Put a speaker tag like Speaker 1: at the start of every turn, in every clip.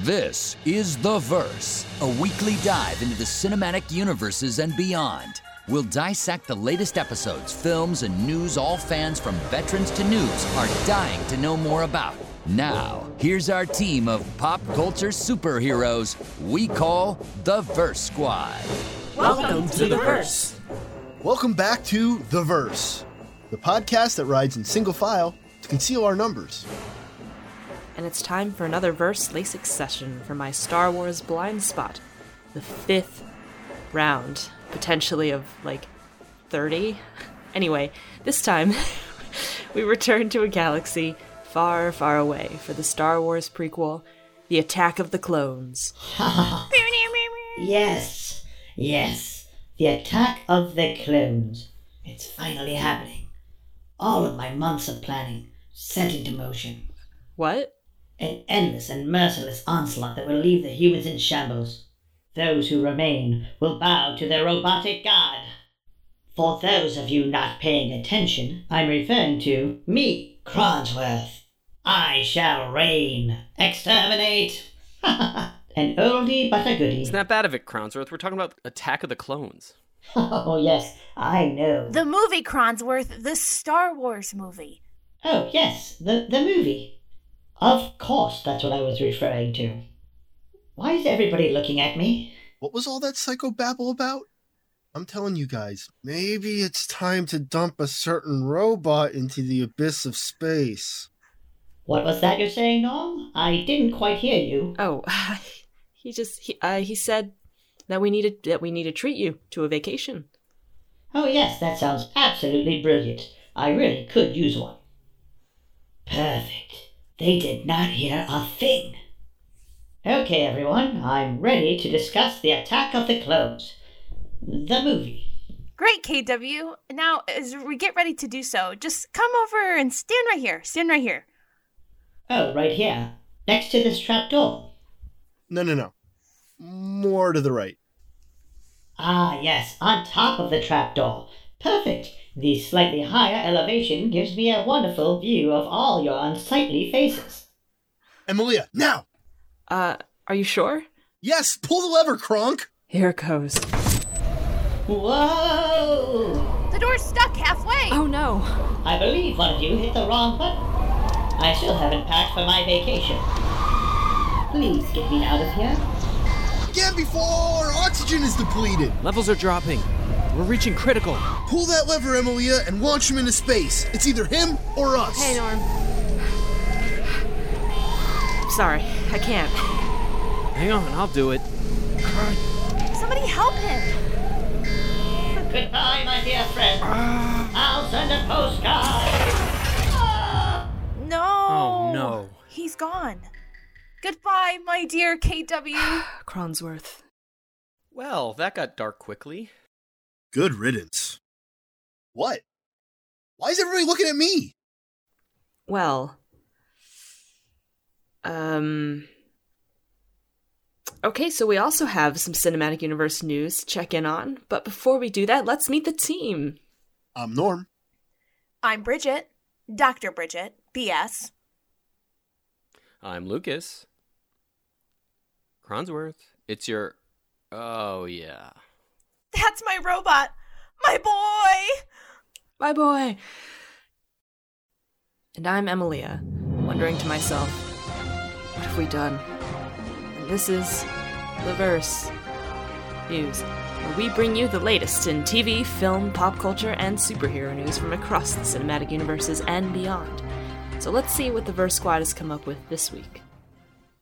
Speaker 1: This is The Verse, a weekly dive into the cinematic universes and beyond. We'll dissect the latest episodes, films, and news all fans from veterans to news are dying to know more about. Now, here's our team of pop culture superheroes we call the Verse Squad.
Speaker 2: Welcome to The Verse.
Speaker 3: Welcome back to The Verse, the podcast that rides in single file to conceal our numbers.
Speaker 2: And it's time for another verse LASIK session for my Star Wars blind spot. The fifth round, potentially of like 30. Anyway, this time we return to a galaxy far, far away for the Star Wars prequel, The Attack of the Clones.
Speaker 4: Yes, yes. The attack of the clones. It's finally happening. All of my months of planning set into motion.
Speaker 2: What?
Speaker 4: An endless and merciless onslaught that will leave the humans in shambles. Those who remain will bow to their robotic god. For those of you not paying attention, I'm referring to me, Cronsworth. I shall reign. Exterminate. An oldie but a goodie.
Speaker 5: Snap out of it, Cronsworth. We're talking about Attack of the Clones.
Speaker 4: Oh, yes, I know.
Speaker 6: The movie Cronsworth, the Star Wars movie.
Speaker 4: Oh, yes, the, the movie. Of course, that's what I was referring to. Why is everybody looking at me?
Speaker 3: What was all that psychobabble about? I'm telling you guys, maybe it's time to dump a certain robot into the abyss of space.
Speaker 4: What was that you're saying, Norm? I didn't quite hear you.
Speaker 2: Oh, he just he uh, he said that we needed that we need to treat you to a vacation.
Speaker 4: Oh, yes, that sounds absolutely brilliant. I really could use one. Perfect. They did not hear a thing. Okay, everyone, I'm ready to discuss the attack of the clones. The movie.
Speaker 6: Great, KW. Now, as we get ready to do so, just come over and stand right here. Stand right here.
Speaker 4: Oh, right here, next to this trap door.
Speaker 3: No, no, no. More to the right.
Speaker 4: Ah, yes, on top of the trap door. Perfect. The slightly higher elevation gives me a wonderful view of all your unsightly faces.
Speaker 3: Emilia, now!
Speaker 2: Uh, are you sure?
Speaker 3: Yes, pull the lever, Kronk!
Speaker 2: Here it goes.
Speaker 4: Whoa!
Speaker 6: The door's stuck halfway.
Speaker 2: Oh no.
Speaker 4: I believe one of you hit the wrong button. I still haven't packed for my vacation. Please get me out of here.
Speaker 3: Again before our oxygen is depleted!
Speaker 5: Levels are dropping. We're reaching critical.
Speaker 3: Pull that lever, Emilia, and launch him into space. It's either him or us.
Speaker 2: Hey, Norm. Sorry, I can't.
Speaker 5: Hang on, I'll do it.
Speaker 6: Somebody help him.
Speaker 4: Goodbye, my dear friend. Ah. I'll send a postcard.
Speaker 6: No.
Speaker 5: Oh, no.
Speaker 6: He's gone. Goodbye, my dear KW.
Speaker 2: Cronsworth.
Speaker 5: Well, that got dark quickly.
Speaker 3: Good riddance. What? Why is everybody looking at me?
Speaker 2: Well, um. Okay, so we also have some cinematic universe news to check in on, but before we do that, let's meet the team.
Speaker 3: I'm Norm.
Speaker 6: I'm Bridget. Dr. Bridget. BS.
Speaker 5: I'm Lucas. Cronsworth. It's your. Oh, yeah.
Speaker 6: That's my robot. My boy.
Speaker 2: My boy. And I'm Emilia, wondering to myself, what have we done? And this is The Verse News, where we bring you the latest in TV, film, pop culture, and superhero news from across the cinematic universes and beyond. So let's see what the Verse Squad has come up with this week.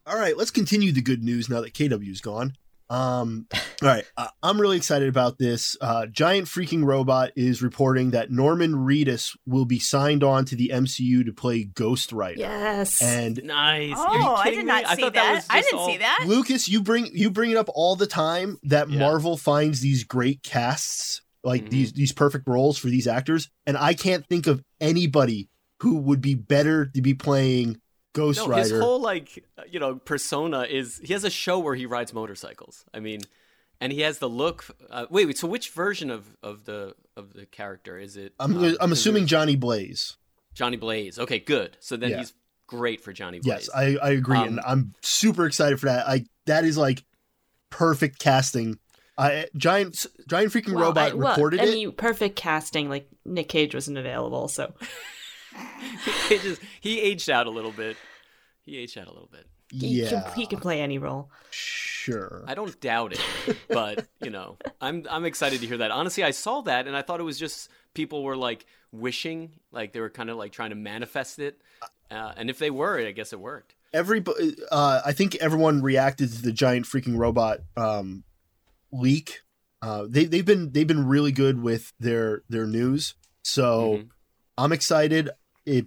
Speaker 3: All right, let's continue the good news now that KW's gone. Um, all right, uh, I'm really excited about this. Uh, Giant Freaking Robot is reporting that Norman Reedus will be signed on to the MCU to play Ghost Rider.
Speaker 2: Yes.
Speaker 3: And
Speaker 5: Nice.
Speaker 6: Oh,
Speaker 5: Are
Speaker 6: I
Speaker 5: kidding
Speaker 6: did
Speaker 5: me?
Speaker 6: not
Speaker 5: I
Speaker 6: see
Speaker 5: thought
Speaker 6: that.
Speaker 5: was
Speaker 6: I didn't see that.
Speaker 3: Lucas, you bring you bring it up all the time that
Speaker 5: Yeah.
Speaker 3: Marvel finds these great casts, like
Speaker 5: Mhm.
Speaker 3: these these perfect roles for these actors, and I can't think of anybody who would be better to be playing Ghost
Speaker 5: No,
Speaker 3: Rider.
Speaker 5: his whole like uh, you know persona is he has a show where he rides motorcycles. I mean, and he has the look. Uh, wait, wait. So which version of of the of the character is it?
Speaker 3: I'm
Speaker 5: um,
Speaker 3: I'm assuming
Speaker 5: it
Speaker 3: Johnny Blaze.
Speaker 5: Johnny Blaze. Okay, good. So then
Speaker 3: Yeah.
Speaker 5: he's great for Johnny Blaze.
Speaker 3: Yes, I, I agree,
Speaker 5: Um,
Speaker 3: and I'm super excited for that. I that is like perfect casting. I giant giant freaking
Speaker 2: Well,
Speaker 3: robot
Speaker 2: I, well,
Speaker 3: recorded
Speaker 2: I
Speaker 3: it.
Speaker 2: mean, perfect casting. Like Nick Cage wasn't available, so
Speaker 5: he, just, he aged out a little bit. He aged out a little bit.
Speaker 2: he,
Speaker 3: yeah,
Speaker 2: can, he can play any role.
Speaker 3: sure.
Speaker 5: I don't doubt it, but you know, I'm I'm excited to hear that. Honestly, I saw that and I thought it was just people were like wishing, like they were kind of like trying to manifest it. Uh, and if they were, I guess it worked.
Speaker 3: Every, uh, I think everyone reacted to the giant freaking robot um, leak. Uh, they they've been they've been really good with their their news. So
Speaker 5: Mhm.
Speaker 3: I'm excited. If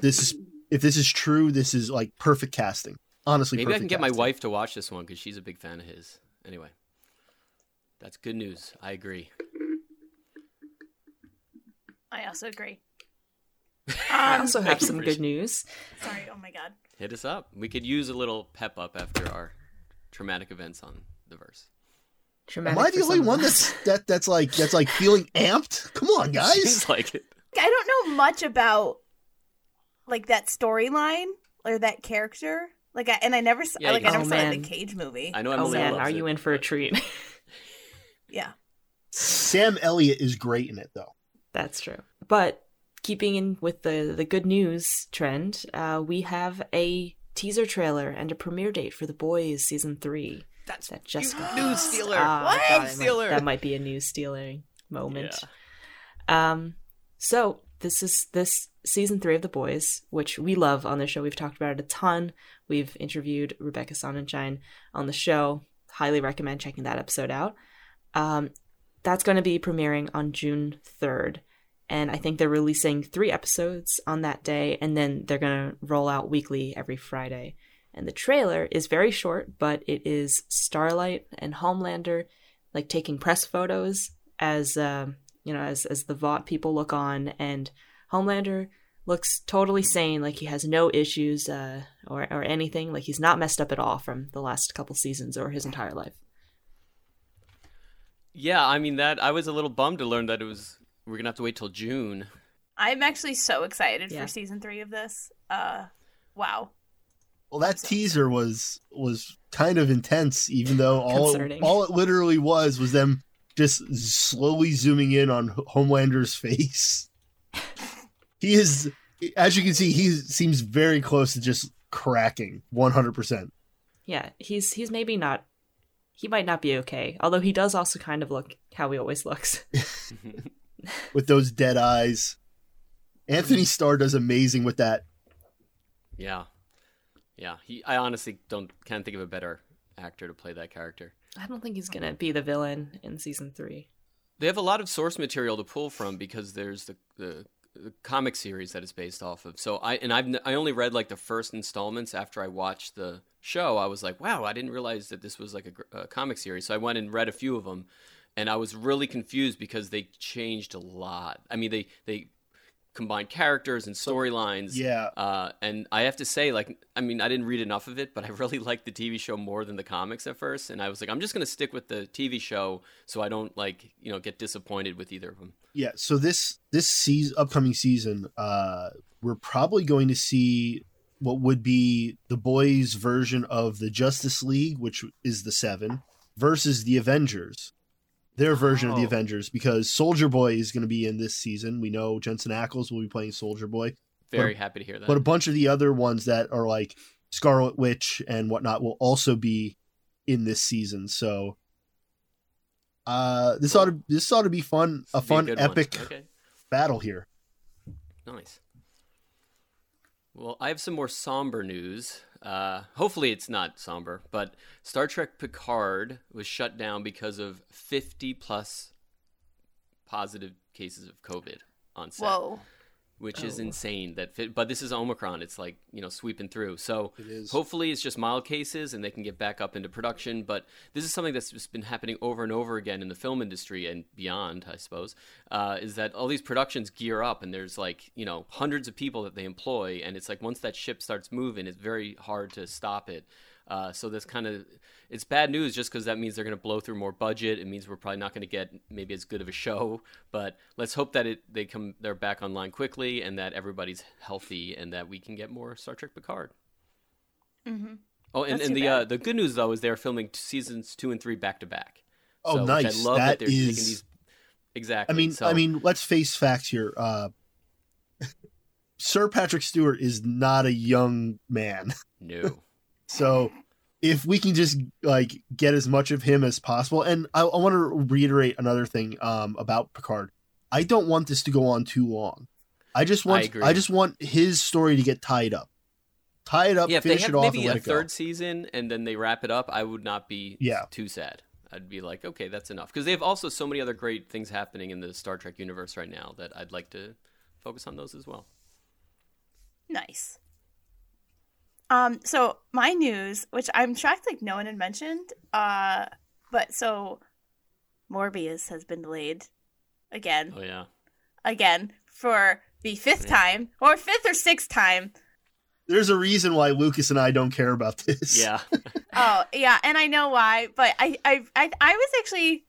Speaker 3: this is if this is true, this is like perfect casting. Honestly,
Speaker 5: Maybe I can get my wife to watch this one because she's a big fan of his. Anyway, that's good news. I agree.
Speaker 6: I also agree.
Speaker 2: I
Speaker 6: Um,
Speaker 2: also have some good news.
Speaker 6: sorry. Oh my god.
Speaker 5: Hit us up. We could use a little pep up after our traumatic events on the verse.
Speaker 2: Traumatic
Speaker 3: Am I the only
Speaker 2: some
Speaker 3: one that's that that's like that's like feeling amped? Come on, guys.
Speaker 5: Seems like it.
Speaker 6: I don't know much about like that storyline or that character. Like, I, and I never, s-
Speaker 5: Yeah,
Speaker 6: like, I never
Speaker 2: can-
Speaker 6: saw
Speaker 2: Oh,
Speaker 6: like, the Cage movie.
Speaker 5: I know
Speaker 2: Oh
Speaker 5: Emily
Speaker 2: man,
Speaker 5: loves
Speaker 2: are
Speaker 5: it.
Speaker 2: you in for a treat?
Speaker 6: Yeah.
Speaker 3: Sam Elliott is great in it though.
Speaker 2: That's true. But keeping in with the the good news trend, uh, we have a teaser trailer and a premiere date for The Boys season three.
Speaker 5: That's
Speaker 2: That just got
Speaker 5: news stealer.
Speaker 2: Ah,
Speaker 6: What?
Speaker 2: thought it might-
Speaker 5: Stealer.
Speaker 2: that might be a news stealing moment. Um, so this is this season three of The Boys, which we love on the show. We've talked about it a ton. We've interviewed Rebecca Sonnenschein on the show. Highly recommend checking that episode out. Um, that's going to be premiering on June third, and I think they're releasing three episodes on that day, and then they're going to roll out weekly every Friday. And the trailer is very short, but it is Starlight and Homelander like taking press photos as um, you know as as the Vought people look on, and Homelander looks totally sane, like he has no issues uh, or or anything, like he's not messed up at all from the last couple seasons or his entire life.
Speaker 5: Yeah, I mean that. I was a little bummed to learn that it was. We're gonna have to wait till June.
Speaker 6: I'm actually so excited
Speaker 2: Yeah.
Speaker 6: for season three of this. Uh, wow.
Speaker 3: Well, that teaser was was kind of intense, even though all
Speaker 2: Concerning.
Speaker 3: all it literally was was them just slowly zooming in on Homelander's face. he is, as you can see, he seems very close to just cracking one hundred percent.
Speaker 2: Yeah, he's he's maybe not. He might not be okay, although he does also kind of look how he always looks.
Speaker 3: with those dead eyes. Anthony Starr does amazing with that.
Speaker 5: Yeah, yeah. He. I honestly don't can't think of a better actor to play that character.
Speaker 2: I don't think he's gonna be the villain in season three.
Speaker 5: They have a lot of source material to pull from because there's the the, the comic series that it's based off of. So I and I've n- I only read like the first installments after I watched the show. I was like, wow, I didn't realize that this was like a, a comic series. So I went and read a few of them, and I was really confused because they changed a lot. I mean, they they combined characters and storylines.
Speaker 3: Yeah.
Speaker 5: Uh, and I have to say, like, I mean, I didn't read enough of it, but I really liked the TV show more than the comics at first. And I was like, I'm just going to stick with the TV show so I don't, like, you know, get disappointed with either of them.
Speaker 3: Yeah, so this this season, upcoming season, uh, we're probably going to see what would be the boys' version of the Justice League, which is the Seven, versus the Avengers, their version of the
Speaker 5: Oh.
Speaker 3: Avengers, because Soldier Boy is going to be in this season. We know Jensen Ackles will be playing Soldier Boy,
Speaker 5: Very
Speaker 3: But-
Speaker 5: happy to hear that.
Speaker 3: but a bunch of the other ones that are like Scarlet Witch and whatnot will also be in this season. So. Uh, this ought to this ought to be fun, a fun
Speaker 5: one.
Speaker 3: epic
Speaker 5: Okay.
Speaker 3: battle here.
Speaker 5: Nice. Well, I have some more somber news. Uh, hopefully, it's not somber, but Star Trek Picard was shut down because of 50 plus positive cases of COVID on set,
Speaker 6: Whoa.
Speaker 5: Which is
Speaker 2: Oh.
Speaker 5: insane. That, fit, but this is Omicron; it's like you know sweeping through. So
Speaker 3: It is.
Speaker 5: hopefully, it's just mild cases and they can get back up into production. But this is something that's just been happening over and over again in the film industry and beyond, I suppose. Uh, is that all these productions gear up and there's like you know hundreds of people that they employ, and it's like once that ship starts moving, it's very hard to stop it. Uh, so that's kind of it's bad news just because that means they're going to blow through more budget. It means we're probably not going to get maybe as good of a show. But let's hope that it they come they're back online quickly and that everybody's healthy and that we can get more Star Trek Picard.
Speaker 6: Mm-hmm.
Speaker 5: Oh, and, and the uh, the good news though is they're filming seasons two and three back to back.
Speaker 3: Oh,
Speaker 5: So, which
Speaker 3: nice.
Speaker 5: I love that,
Speaker 3: That
Speaker 5: they're taking these exactly.
Speaker 3: I mean,
Speaker 5: so,
Speaker 3: I mean, let's face facts here. Uh, Sir Patrick Stewart is not a young man,
Speaker 5: no.
Speaker 3: So if we can just like get as much of him as possible, and I, I want to reiterate another thing um, about Picard. I don't want this to go on too long. I just want,
Speaker 5: agree.
Speaker 3: I, just want his story to get tied up, tie it up,
Speaker 5: yeah,
Speaker 3: finish it off,
Speaker 5: maybe
Speaker 3: and let
Speaker 5: a
Speaker 3: it go.
Speaker 5: third season and then they wrap it up, I would not be
Speaker 3: Yeah.
Speaker 5: too sad. I'd be like, okay, that's enough. Because they have also so many other great things happening in the Star Trek universe right now that I'd like to focus on those as well.
Speaker 6: Nice. Um, so my news, which I'm shocked like no one had mentioned, uh, but so Morbius has been delayed again,
Speaker 5: Oh yeah,
Speaker 6: again for the fifth time or fifth or sixth time.
Speaker 3: There's a reason why Lucas and I don't care about this.
Speaker 5: yeah.
Speaker 6: Oh yeah, and I know why, but I I I, I was actually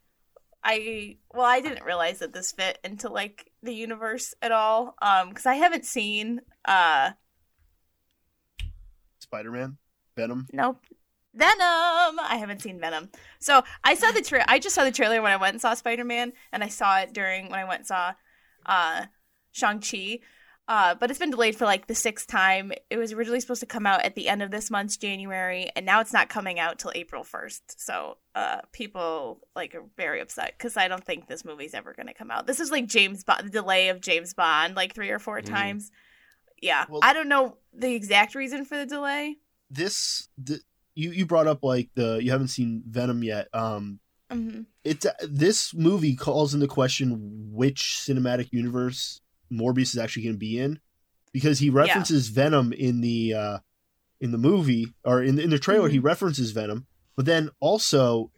Speaker 6: I well I didn't realize that this fit into like the universe at all um because I haven't seen uh
Speaker 3: Spider Man, Venom.
Speaker 6: Nope. Venom. I haven't seen Venom. So I saw the tra- I just saw the trailer when I went and saw Spider Man, and I saw it during when I went and saw uh, Shang Chi. Uh, but it's been delayed for like the sixth time. It was originally supposed to come out at the end of this month's January, and now it's not coming out till April first. So uh, people like are very upset because I don't think this movie's ever going to come out. This is like James Bond, the delay of James Bond, like three or 4
Speaker 5: Mhm.
Speaker 6: times. Yeah,
Speaker 3: Well-
Speaker 6: I don't know the exact reason for the delay.
Speaker 3: This, the, you you brought up like the you haven't seen Venom yet. Um,
Speaker 6: hmm
Speaker 3: it's this movie calls into question which cinematic universe Morbius is actually going to be in because he references Venom in the uh in the movie or in in the trailer he references Venom but then also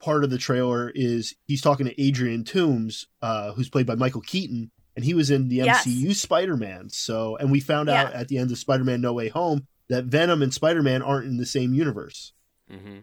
Speaker 3: part of the trailer is he's talking to Adrian Toomes uh who's played by Michael Keaton and he was in the
Speaker 6: Yes.
Speaker 3: MCU Spider-Man so and we found out at the end of Spider-Man No Way Home that Venom and Spider-Man aren't in the same universe
Speaker 5: hmm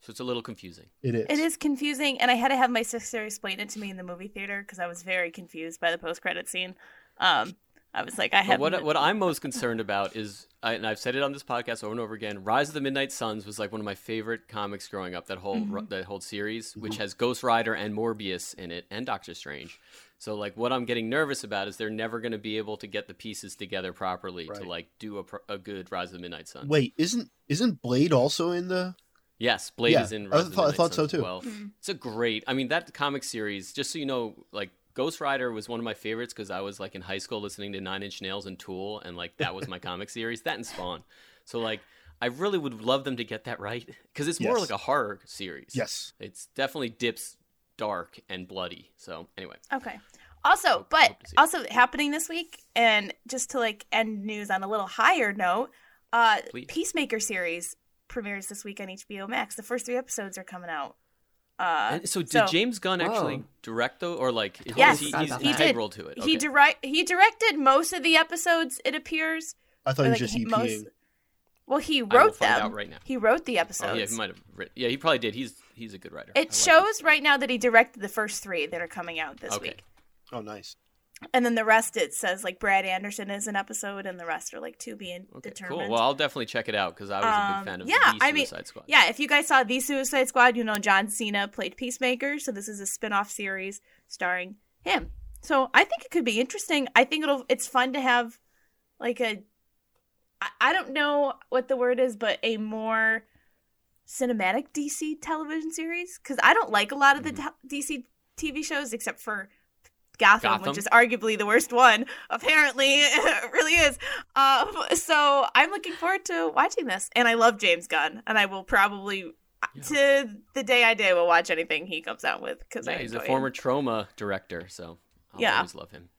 Speaker 5: So it's a little confusing.
Speaker 3: it is
Speaker 6: It is confusing, and I had to have my sister explain it to me in the movie theater because I was very confused by the post-credit scene. Um, I was like, I have
Speaker 5: what what I'm most concerned about is, I, and I've said it on this podcast over and over again. Rise of the Midnight Suns was like one of my favorite comics growing up. That whole
Speaker 6: Mm-hmm.
Speaker 5: that whole series, which has Ghost Rider and Morbius in it, and Doctor Strange. So like, what I'm getting nervous about is they're never going to be able to get the pieces together properly to like do a, pro- a good Rise of the Midnight Sun.
Speaker 3: Wait, isn't isn't Blade also in the
Speaker 5: Yes, Blade
Speaker 3: Yeah,
Speaker 5: is in.
Speaker 3: I
Speaker 5: Rise of the
Speaker 3: thought- I
Speaker 5: Midnight
Speaker 3: thought so too.
Speaker 5: Well,
Speaker 6: Mm-hmm.
Speaker 5: it's a great. I mean, that comic series. Just so you know, like Ghost Rider was one of my favorites because I was like in high school listening to Nine Inch Nails and Tool, and like that was my comic series. That and Spawn. So like, I really would love them to get that right because it's more
Speaker 3: Yes.
Speaker 5: like a horror series.
Speaker 3: Yes.
Speaker 5: it's definitely dips dark and bloody. So anyway,
Speaker 6: Okay. Also,
Speaker 5: Hope-
Speaker 6: but
Speaker 5: hope to it.
Speaker 6: also happening this week, and just to like end news on a little higher note, uh,
Speaker 5: Please.
Speaker 6: Peacemaker series premieres this week on HBO Max. The first three episodes are coming out. Uh,
Speaker 5: and so did James Gunn actually
Speaker 2: Whoa.
Speaker 5: direct though, or like is
Speaker 6: Yes,
Speaker 5: he,
Speaker 2: Forgot
Speaker 5: he's
Speaker 2: about
Speaker 6: he
Speaker 2: that.
Speaker 6: did.
Speaker 5: to it?
Speaker 6: He direct he directed most of the episodes. It appears.
Speaker 3: I thought
Speaker 6: Or,
Speaker 3: he was
Speaker 6: like,
Speaker 3: just
Speaker 6: he-
Speaker 3: EPing.
Speaker 6: Well, he
Speaker 5: I will
Speaker 6: wrote
Speaker 5: find
Speaker 6: them.
Speaker 5: out right now.
Speaker 6: He wrote the
Speaker 5: Oh
Speaker 6: episodes.
Speaker 5: yeah, he might have written. Yeah, he probably did. He's he's a good writer. I like
Speaker 6: It
Speaker 5: him.
Speaker 6: shows right now that he directed the first three that are coming out this
Speaker 5: Okay.
Speaker 6: week.
Speaker 3: Oh, nice.
Speaker 6: And then the rest it says like Brad Anderson is an episode and the rest are like to be in-
Speaker 5: Okay,
Speaker 6: determined.
Speaker 5: cool. Well, I'll definitely check it out because I was a
Speaker 6: Um,
Speaker 5: big fan of
Speaker 6: yeah,
Speaker 5: the
Speaker 6: I mean,
Speaker 5: Suicide Squad.
Speaker 6: Yeah, if you guys saw The Suicide Squad, you know John Cena played Peacemaker, so this is a spin-off series starring him. So I think it could be interesting. I think it'll it's fun to have like a I, I don't know what the word is, but a more cinematic DC television series cuz I don't like a lot of the te- DC TV shows except for Gotham,
Speaker 5: Gotham?
Speaker 6: which is arguably the worst one. Apparently, it really is. Um, so I'm looking forward to watching this, and I love James Gunn, and I will probably to the day I die will watch anything he comes out with because
Speaker 5: Yeah, he's a former Troma director, so I'll
Speaker 6: Yeah.
Speaker 5: always love him.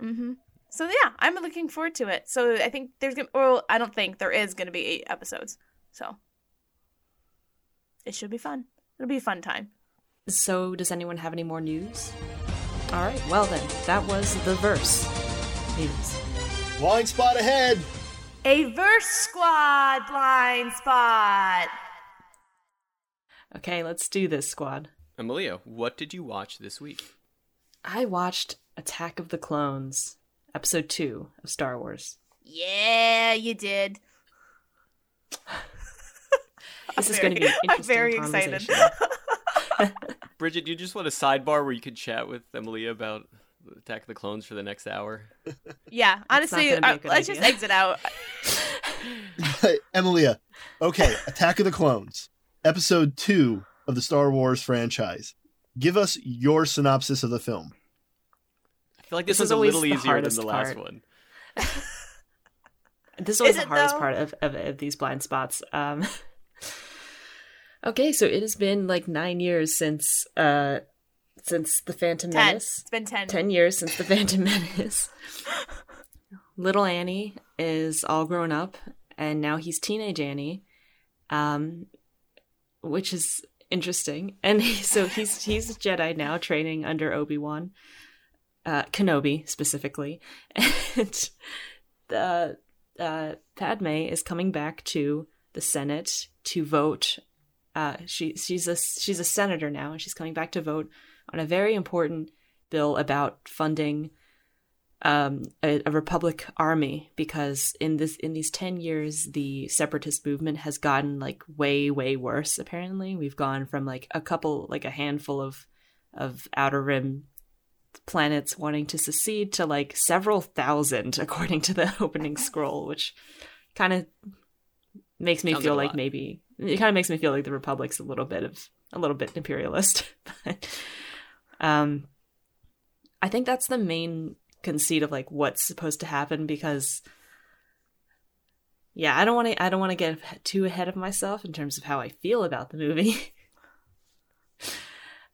Speaker 6: Him. hmm So yeah, I'm looking forward to it. So I think there's gonna, well, I don't think there is gonna be eight episodes. So it should be fun. It'll be a fun time.
Speaker 2: So, does anyone have any more news? All right, well then, that was the verse news.
Speaker 3: Blind spot ahead.
Speaker 6: a verse squad blind spot.
Speaker 2: Okay, let's do this, squad.
Speaker 5: Emilia, what did you watch this week?
Speaker 2: I watched Attack of the Clones, episode 2 of Star Wars.
Speaker 6: Yeah, you did.
Speaker 2: This is going to be an
Speaker 6: I'm
Speaker 2: interesting
Speaker 6: very excited.
Speaker 5: Bridget, do you just want a sidebar where you could chat with Emilia about Attack of the Clones for the next hour?
Speaker 6: Yeah, honestly,
Speaker 2: gonna be a
Speaker 6: uh, let's just exit out.
Speaker 3: Emilia. Okay, Attack of the Clones, episode two of the Star Wars franchise. Give us your synopsis of the film.
Speaker 5: I feel like this,
Speaker 2: This
Speaker 5: was
Speaker 2: is
Speaker 5: a little easier than
Speaker 2: hardest
Speaker 5: the last
Speaker 2: part.
Speaker 5: one.
Speaker 2: This is always
Speaker 6: Is
Speaker 2: the hardest
Speaker 6: though?
Speaker 2: part of, of, of these blind spots. Um, okay, so it has been like nine years since uh, since the Phantom
Speaker 6: Ten.
Speaker 2: Menace.
Speaker 6: It's been ten.
Speaker 2: 10 years since the Phantom Menace. Little Annie is all grown up, and now he's teenage Annie, um, which is interesting. And he, so he's he's a Jedi now, training under Obi Wan, uh, Kenobi specifically, and the uh, Padme is coming back to the Senate to vote. Uh, she she's a she's a senator now, and she's coming back to vote on a very important bill about funding um, a, a republic army because in this in these 10 years the separatist movement has gotten like way way worse apparently. We've gone from like a couple like a handful of of outer rim planets wanting to secede to like several thousand according to the opening scroll which kind of makes me
Speaker 5: Sounds
Speaker 2: feel
Speaker 5: like
Speaker 2: like maybe it kind of makes me feel like the republic's a little bit of a little bit imperialist but um i think that's the main conceit of like what's supposed to happen because yeah i don't want to i don't want to get too ahead of myself in terms of how i feel about the movie.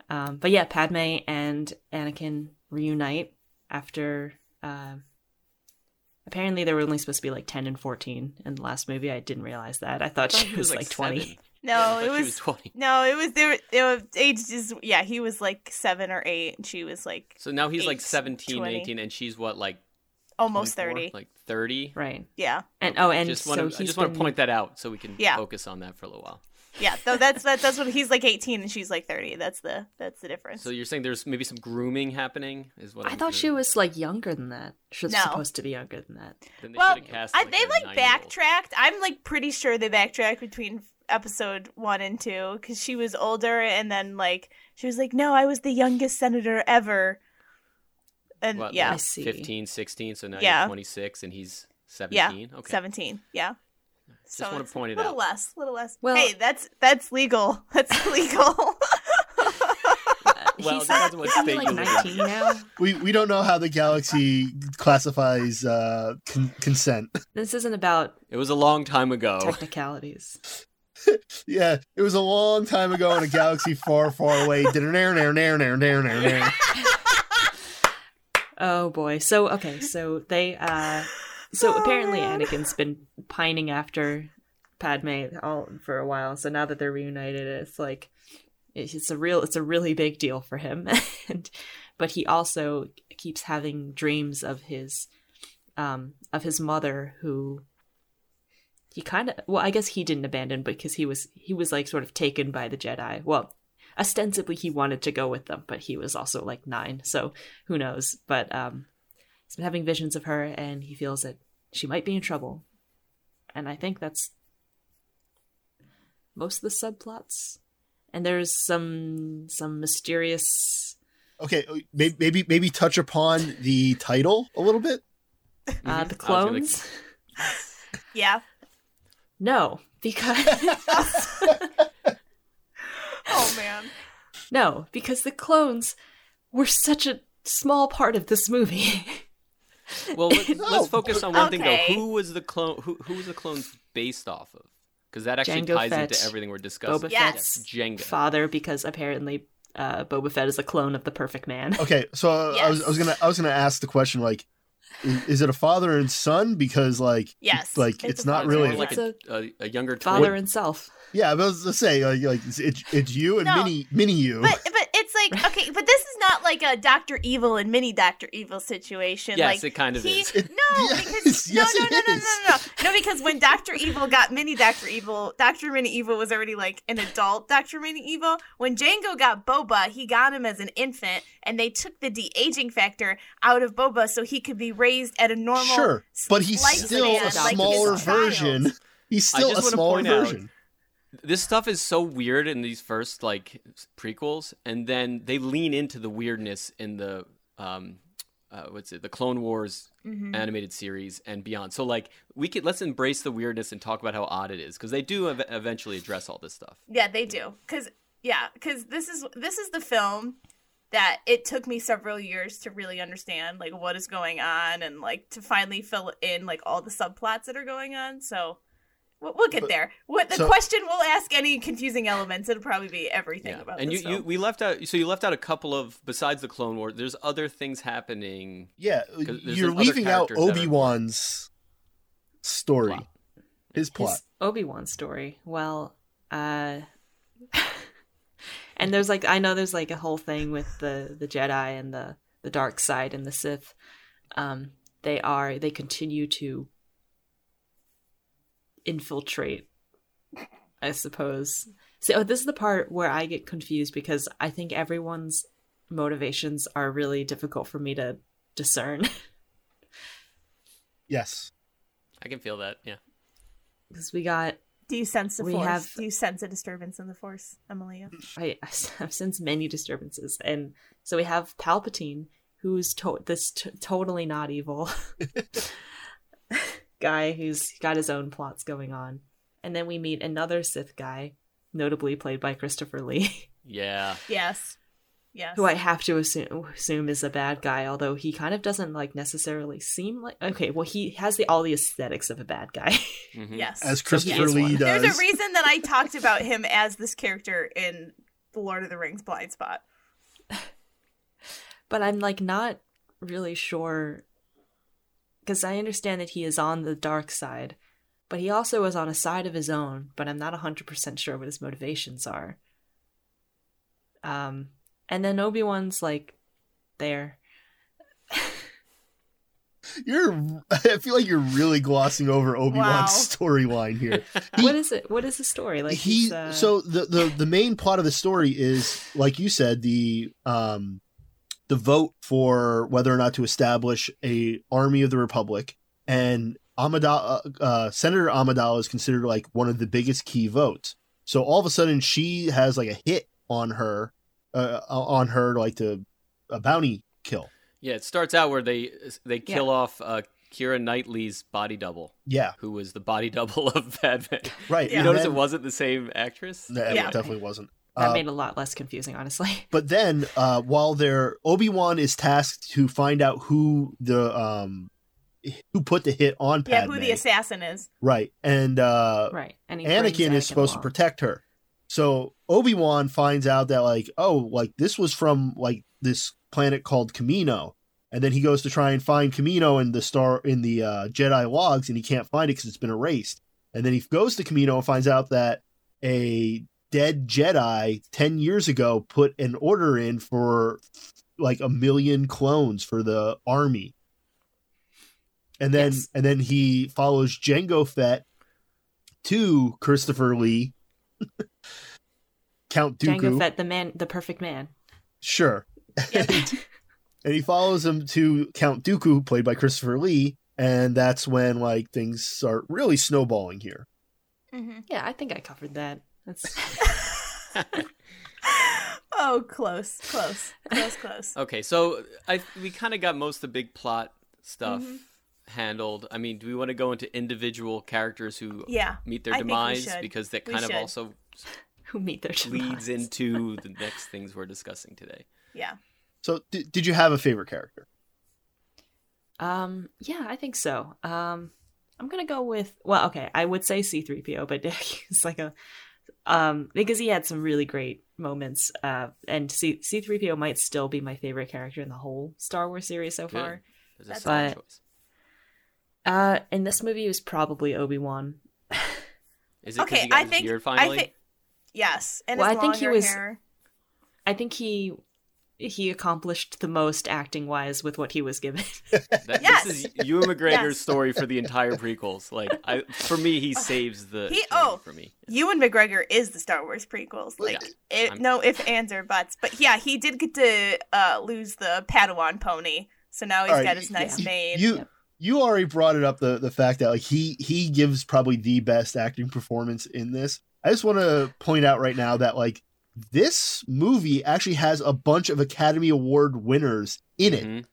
Speaker 2: Um but yeah padme and anakin reunite after uh apparently they were only supposed to be like 10 and 14 in the last movie i didn't realize that i thought
Speaker 5: thought
Speaker 2: she
Speaker 5: he
Speaker 2: was, like 20
Speaker 5: seven.
Speaker 6: No,
Speaker 5: I
Speaker 6: it
Speaker 5: thought she
Speaker 6: was,
Speaker 5: 20.
Speaker 6: no, it was there. It was age is yeah. He was like seven or eight, and she was like
Speaker 5: So now he's like
Speaker 6: Eight,
Speaker 5: 17,
Speaker 6: 20.
Speaker 5: 18, and she's what, like
Speaker 6: almost thirty.
Speaker 5: Like 30?
Speaker 2: right
Speaker 6: yeah,
Speaker 2: and oh and
Speaker 5: just
Speaker 2: so
Speaker 5: wanna,
Speaker 2: he's
Speaker 5: I just want to point that out so we can
Speaker 6: Yeah.
Speaker 5: focus on that for a little while.
Speaker 6: Yeah. So that's that, that's what he's like eighteen, and she's like thirty. That's the that's the difference.
Speaker 5: So you're saying there's maybe some grooming happening? Is what
Speaker 2: I
Speaker 5: I'm
Speaker 2: thought she
Speaker 5: hearing.
Speaker 2: was like younger than that. She was
Speaker 6: No.
Speaker 2: supposed to be younger than that.
Speaker 5: Then they
Speaker 6: well,
Speaker 5: should've cast,
Speaker 6: I, they
Speaker 5: a
Speaker 6: like
Speaker 5: nine-year-old.
Speaker 6: backtracked. I'm like pretty sure they backtracked between episode one and two because she was older, and then like she was like, "No, I was the youngest senator ever." And
Speaker 5: What,
Speaker 6: yeah,
Speaker 2: I see.
Speaker 5: 15, 16, so now
Speaker 6: Yeah.
Speaker 5: you're 26 and he's
Speaker 6: yeah,
Speaker 5: 17? Okay.
Speaker 6: seventeen. Yeah.
Speaker 5: Just want
Speaker 6: it's
Speaker 5: to point
Speaker 6: a
Speaker 5: it
Speaker 6: little
Speaker 5: out.
Speaker 6: less, little less.
Speaker 2: Well-
Speaker 6: hey, that's that's legal. That's legal.
Speaker 5: Well,
Speaker 2: He's
Speaker 5: it depends on what
Speaker 2: isn't
Speaker 5: state
Speaker 2: like
Speaker 5: you live in.
Speaker 2: 19 now.
Speaker 3: We we don't know how the galaxy classifies uh, con- consent.
Speaker 2: This isn't about
Speaker 5: It was a long time ago.
Speaker 2: technicalities.
Speaker 3: Yeah, it was a long time ago in a galaxy far, far away.
Speaker 2: Oh boy. So okay, so they uh so
Speaker 6: Oh,
Speaker 2: apparently
Speaker 6: man.
Speaker 2: Anakin's been pining after Padme all for a while. So now that they're reunited, it's like it's a real it's a really big deal for him. and but he also keeps having dreams of his um of his mother who he kind of well I guess he didn't abandon because he was he was like sort of taken by the Jedi. Well, ostensibly he wanted to go with them, but he was also like 9. So who knows? But um he's been having visions of her and he feels that she might be in trouble. And I think that's most of the subplots. And there's some some mysterious
Speaker 3: Okay, maybe maybe maybe touch upon the title a little bit.
Speaker 2: uh
Speaker 5: Mhm.
Speaker 2: the
Speaker 5: I was gonna-
Speaker 2: clones.
Speaker 6: yeah.
Speaker 2: No, because
Speaker 6: Oh man.
Speaker 2: no, because the clones were such a small part of this movie.
Speaker 5: Well, let,
Speaker 3: No.
Speaker 5: let's focus on one thing though. Who was the clone? Who, who was the clones based off of? Because that actually
Speaker 2: Jango
Speaker 5: ties
Speaker 2: Fett,
Speaker 5: into everything we're discussing.
Speaker 2: Boba
Speaker 6: Yes.
Speaker 2: Fett's
Speaker 5: Jango.
Speaker 2: father, because apparently uh, Boba Fett is a clone of the Perfect Man.
Speaker 3: Okay, so uh, I was I was gonna I was gonna ask the question like, is, is it a father and son? Because like
Speaker 6: Yes,
Speaker 3: like
Speaker 6: it's
Speaker 3: it's,
Speaker 6: a
Speaker 3: not really
Speaker 6: and
Speaker 5: like
Speaker 2: It's
Speaker 5: a, a, a younger
Speaker 2: Father and self.
Speaker 3: yeah. But I was gonna say like, like it's, it's it's you and
Speaker 6: No.
Speaker 3: mini mini you.
Speaker 6: But but it's like okay, but this is not like a Doctor Evil and Mini Doctor Evil situation.
Speaker 5: Yes,
Speaker 6: like,
Speaker 5: it kind of
Speaker 6: he,
Speaker 5: is.
Speaker 6: No,
Speaker 3: yes,
Speaker 6: because
Speaker 3: yes,
Speaker 6: no,
Speaker 3: it
Speaker 6: no, no, no, no, no, no, because when Doctor Evil got Mini Doctor Evil, Doctor Mini Evil was already like an adult Doctor Mini Evil. When Jango got Boba, he got him as an infant, and they took the de aging factor out of Boba so he could be raised at a normal.
Speaker 3: Sure, but he's still a
Speaker 6: like his
Speaker 3: smaller
Speaker 6: child.
Speaker 3: version. He's still
Speaker 5: just
Speaker 3: a
Speaker 5: wanna
Speaker 3: smaller
Speaker 5: point out-
Speaker 3: version.
Speaker 5: This stuff is so weird in these first like prequels, and then they lean into the weirdness in the um, uh, what's it, the Clone Wars
Speaker 6: Mm-hmm.
Speaker 5: animated series and beyond. So like we could let's embrace the weirdness and talk about how odd it is because they do ev- eventually address all this stuff.
Speaker 6: Yeah, they do. Cause yeah, cause this is this is the film that it took me several years to really understand like what is going on and like to finally fill in like all the subplots that are going on. So we'll, we'll get there. What the
Speaker 3: so-
Speaker 6: question we'll ask any confusing elements. It'll probably be everything
Speaker 5: Yeah,
Speaker 6: about
Speaker 5: and you,
Speaker 6: this
Speaker 5: you
Speaker 6: film.
Speaker 5: we left out so you left out a couple of besides the Clone War. There's other things happening.
Speaker 3: Yeah, you're leaving out
Speaker 5: characters that are
Speaker 3: Obi Wan's story,
Speaker 5: Plot.
Speaker 3: his plot.
Speaker 2: Obi Wan story. Well, uh, and there's like I know there's like a whole thing with the the Jedi and the the dark side and the Sith. Um, they are they continue to infiltrate. I suppose. So oh, this is the part where I get confused because I think everyone's motivations are really difficult for me to discern.
Speaker 3: Yes,
Speaker 5: I can feel that. Yeah.
Speaker 2: Because we got
Speaker 6: Do you sense the
Speaker 2: we
Speaker 6: force?
Speaker 2: have-
Speaker 6: Do you sense a disturbance in the force, Emilia?
Speaker 2: I, I've sensed many disturbances, and so we have Palpatine, who's to- this t- totally not evil guy who's got his own plots going on, and then we meet another Sith guy, notably played by Christopher Lee,
Speaker 5: Yeah.
Speaker 6: Yes. Yes.
Speaker 2: who I have to assume assume is a bad guy, although he kind of doesn't like necessarily seem like. Okay, well he has the all the aesthetics of a bad guy.
Speaker 5: Mhm.
Speaker 6: Yes.
Speaker 3: as Christopher
Speaker 2: is
Speaker 3: Lee does.
Speaker 6: There's a reason that I talked about him as this character in The Lord of the Rings Blind Spot.
Speaker 2: but I'm like not really sure because I understand that he is on the dark side, but he also is on a side of his own. But I'm not hundred percent sure what his motivations are. Um, and then Obi Wan's like there.
Speaker 3: You're. I feel like you're really glossing over Obi Wan's
Speaker 6: Wow.
Speaker 3: storyline here. He-
Speaker 2: what is it? What is the story like?
Speaker 3: he
Speaker 2: uh,
Speaker 3: so the, the the main plot of the story is like you said the um the vote for whether or not to establish a army of the republic and Amidala, uh, uh, Senator Amidala is considered like one of the biggest key votes. So all of a sudden she has like a hit on her, uh, on her like to a bounty kill.
Speaker 5: Yeah, it starts out where they they kill off uh, Keira Knightley's body double,
Speaker 3: Yeah,
Speaker 5: who was the body double of Padme.
Speaker 3: right.
Speaker 5: You
Speaker 3: and
Speaker 5: notice
Speaker 3: then-
Speaker 5: it wasn't the same actress?
Speaker 3: No, it
Speaker 6: Yeah.
Speaker 3: definitely wasn't.
Speaker 2: That
Speaker 3: Uh,
Speaker 2: made it a lot less confusing, honestly.
Speaker 3: But then, uh, while they're Obi Wan is tasked to find out who the um who put the hit on Padme.
Speaker 6: Yeah, who the assassin is.
Speaker 3: right? And uh,
Speaker 2: right, and he brings
Speaker 3: Anakin is supposed to protect her. So Obi Wan finds out that like, oh, like this was from like this planet called Kamino, and then he goes to try and find Kamino in the star in the uh, Jedi logs, and he can't find it because it's been erased. And then he goes to Kamino and finds out that a dead Jedi ten years ago put an order in for like a million clones for the army. And then
Speaker 2: Yes.
Speaker 3: and then he follows Jango Fett to Christopher Lee, Count Dooku.
Speaker 2: Jango Fett, the man, the perfect man.
Speaker 3: Sure. and he follows him to Count Dooku, played by Christopher Lee, and that's when like things start really snowballing here.
Speaker 6: Mm-hmm.
Speaker 2: Yeah, I think I covered that. That's
Speaker 6: Oh, close, close, close, close.
Speaker 5: Okay, so I we kind of got most of the big plot stuff
Speaker 6: Mm-hmm.
Speaker 5: handled. I mean, do we want to go into individual characters who
Speaker 6: Yeah,
Speaker 5: meet their
Speaker 6: I think we
Speaker 5: demise because that
Speaker 6: We
Speaker 5: kind of also
Speaker 2: who meet their
Speaker 5: leads
Speaker 2: demise.
Speaker 5: into the next things we're discussing today.
Speaker 6: Yeah.
Speaker 3: So, d- did you have a favorite character?
Speaker 2: Um, yeah, I think so. Um, I'm gonna go with well, okay, I would say C3PO, but it's like a um because he had some really great moments. Uh, and C C3PO might still be my favorite character in the whole Star Wars series so
Speaker 5: Good.
Speaker 2: far.
Speaker 5: There's a
Speaker 6: That's
Speaker 5: solid
Speaker 2: But-
Speaker 5: choice.
Speaker 2: Uh, in this movie, it was probably Obi Wan.
Speaker 5: Is it
Speaker 6: Okay,
Speaker 5: he got
Speaker 6: I
Speaker 5: his
Speaker 6: think
Speaker 5: beard
Speaker 6: I
Speaker 5: finally?
Speaker 6: think yes, and
Speaker 2: Well,
Speaker 6: his
Speaker 2: I think he was-
Speaker 6: hair.
Speaker 2: I think he he accomplished the most acting wise with what he was given.
Speaker 5: That,
Speaker 6: Yes.
Speaker 5: This is Ewan McGregor's
Speaker 6: Yes.
Speaker 5: story for the entire prequels. Like, I for me, he saves the
Speaker 6: He- oh.
Speaker 5: for me.
Speaker 6: Ewan McGregor is the Star Wars prequels. Like,
Speaker 5: Yeah.
Speaker 6: it, no if ands or buts. But yeah, he did get to uh, lose the Padawan pony, so now he's
Speaker 3: All right,
Speaker 6: got his nice
Speaker 2: yeah.
Speaker 6: mane.
Speaker 3: You
Speaker 2: Yep.
Speaker 3: you already brought it up the the fact that like he he gives probably the best acting performance in this. I just want to point out right now that like this movie actually has a bunch of Academy Award winners in it,
Speaker 5: Mhm.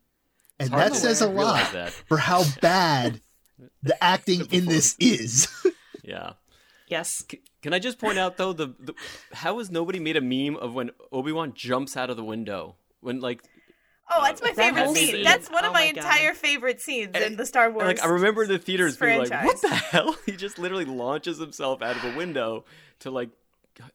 Speaker 3: and that says a lot
Speaker 5: that.
Speaker 3: for how bad the acting in this is.
Speaker 5: Yeah.
Speaker 2: yes.
Speaker 5: C- Can I just point out though the, the how has nobody made a meme of when Obi Wan jumps out of the window when like
Speaker 6: oh, that's my
Speaker 2: That
Speaker 6: favorite
Speaker 2: whole
Speaker 6: scene.
Speaker 5: scene.
Speaker 6: That's one of
Speaker 2: Oh
Speaker 6: my,
Speaker 2: my
Speaker 6: entire favorite scenes
Speaker 5: And-
Speaker 6: in the Star Wars.
Speaker 5: like I remember the theaters being like what the hell he just literally launches himself out of a window to like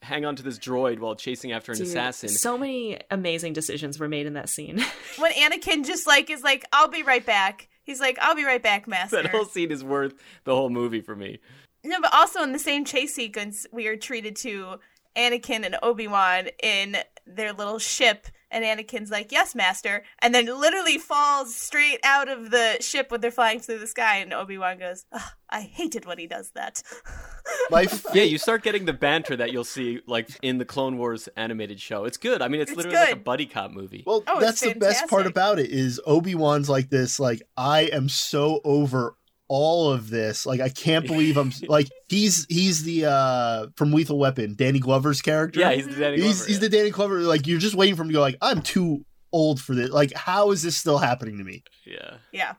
Speaker 5: hang on to this droid while chasing after an
Speaker 2: Dude,
Speaker 5: assassin.
Speaker 2: So many amazing decisions were made in that scene.
Speaker 6: when Anakin just like is like, "I'll be right back." He's like, "I'll be right back, Master."
Speaker 5: that whole scene is worth the whole movie for me.
Speaker 6: No, but also in the same chase sequence, we are treated to Anakin and Obi Wan in their little ship, and Anakin's like, "Yes, Master," and then literally falls straight out of the ship when they're flying through the sky, and Obi Wan goes, "Ugh, "I hated when he does that."
Speaker 3: My f-
Speaker 5: Yeah, you start getting the banter that you'll see like in the Clone Wars animated show. It's good. I mean, it's,
Speaker 6: It's
Speaker 5: literally like a buddy cop movie.
Speaker 3: Well,
Speaker 6: Oh,
Speaker 3: that's the best part about it is Obi Wan's like this. Like I am so over all of this. Like I can't believe I'm like he's he's the uh from Lethal Weapon, Danny Glover's character.
Speaker 5: yeah, he's the Danny Glover,
Speaker 3: he's
Speaker 5: yeah.
Speaker 3: the Danny Glover. Like you're just waiting for him to go. Like I'm too old for this. Like how is this still happening to me?
Speaker 5: yeah.
Speaker 6: yeah,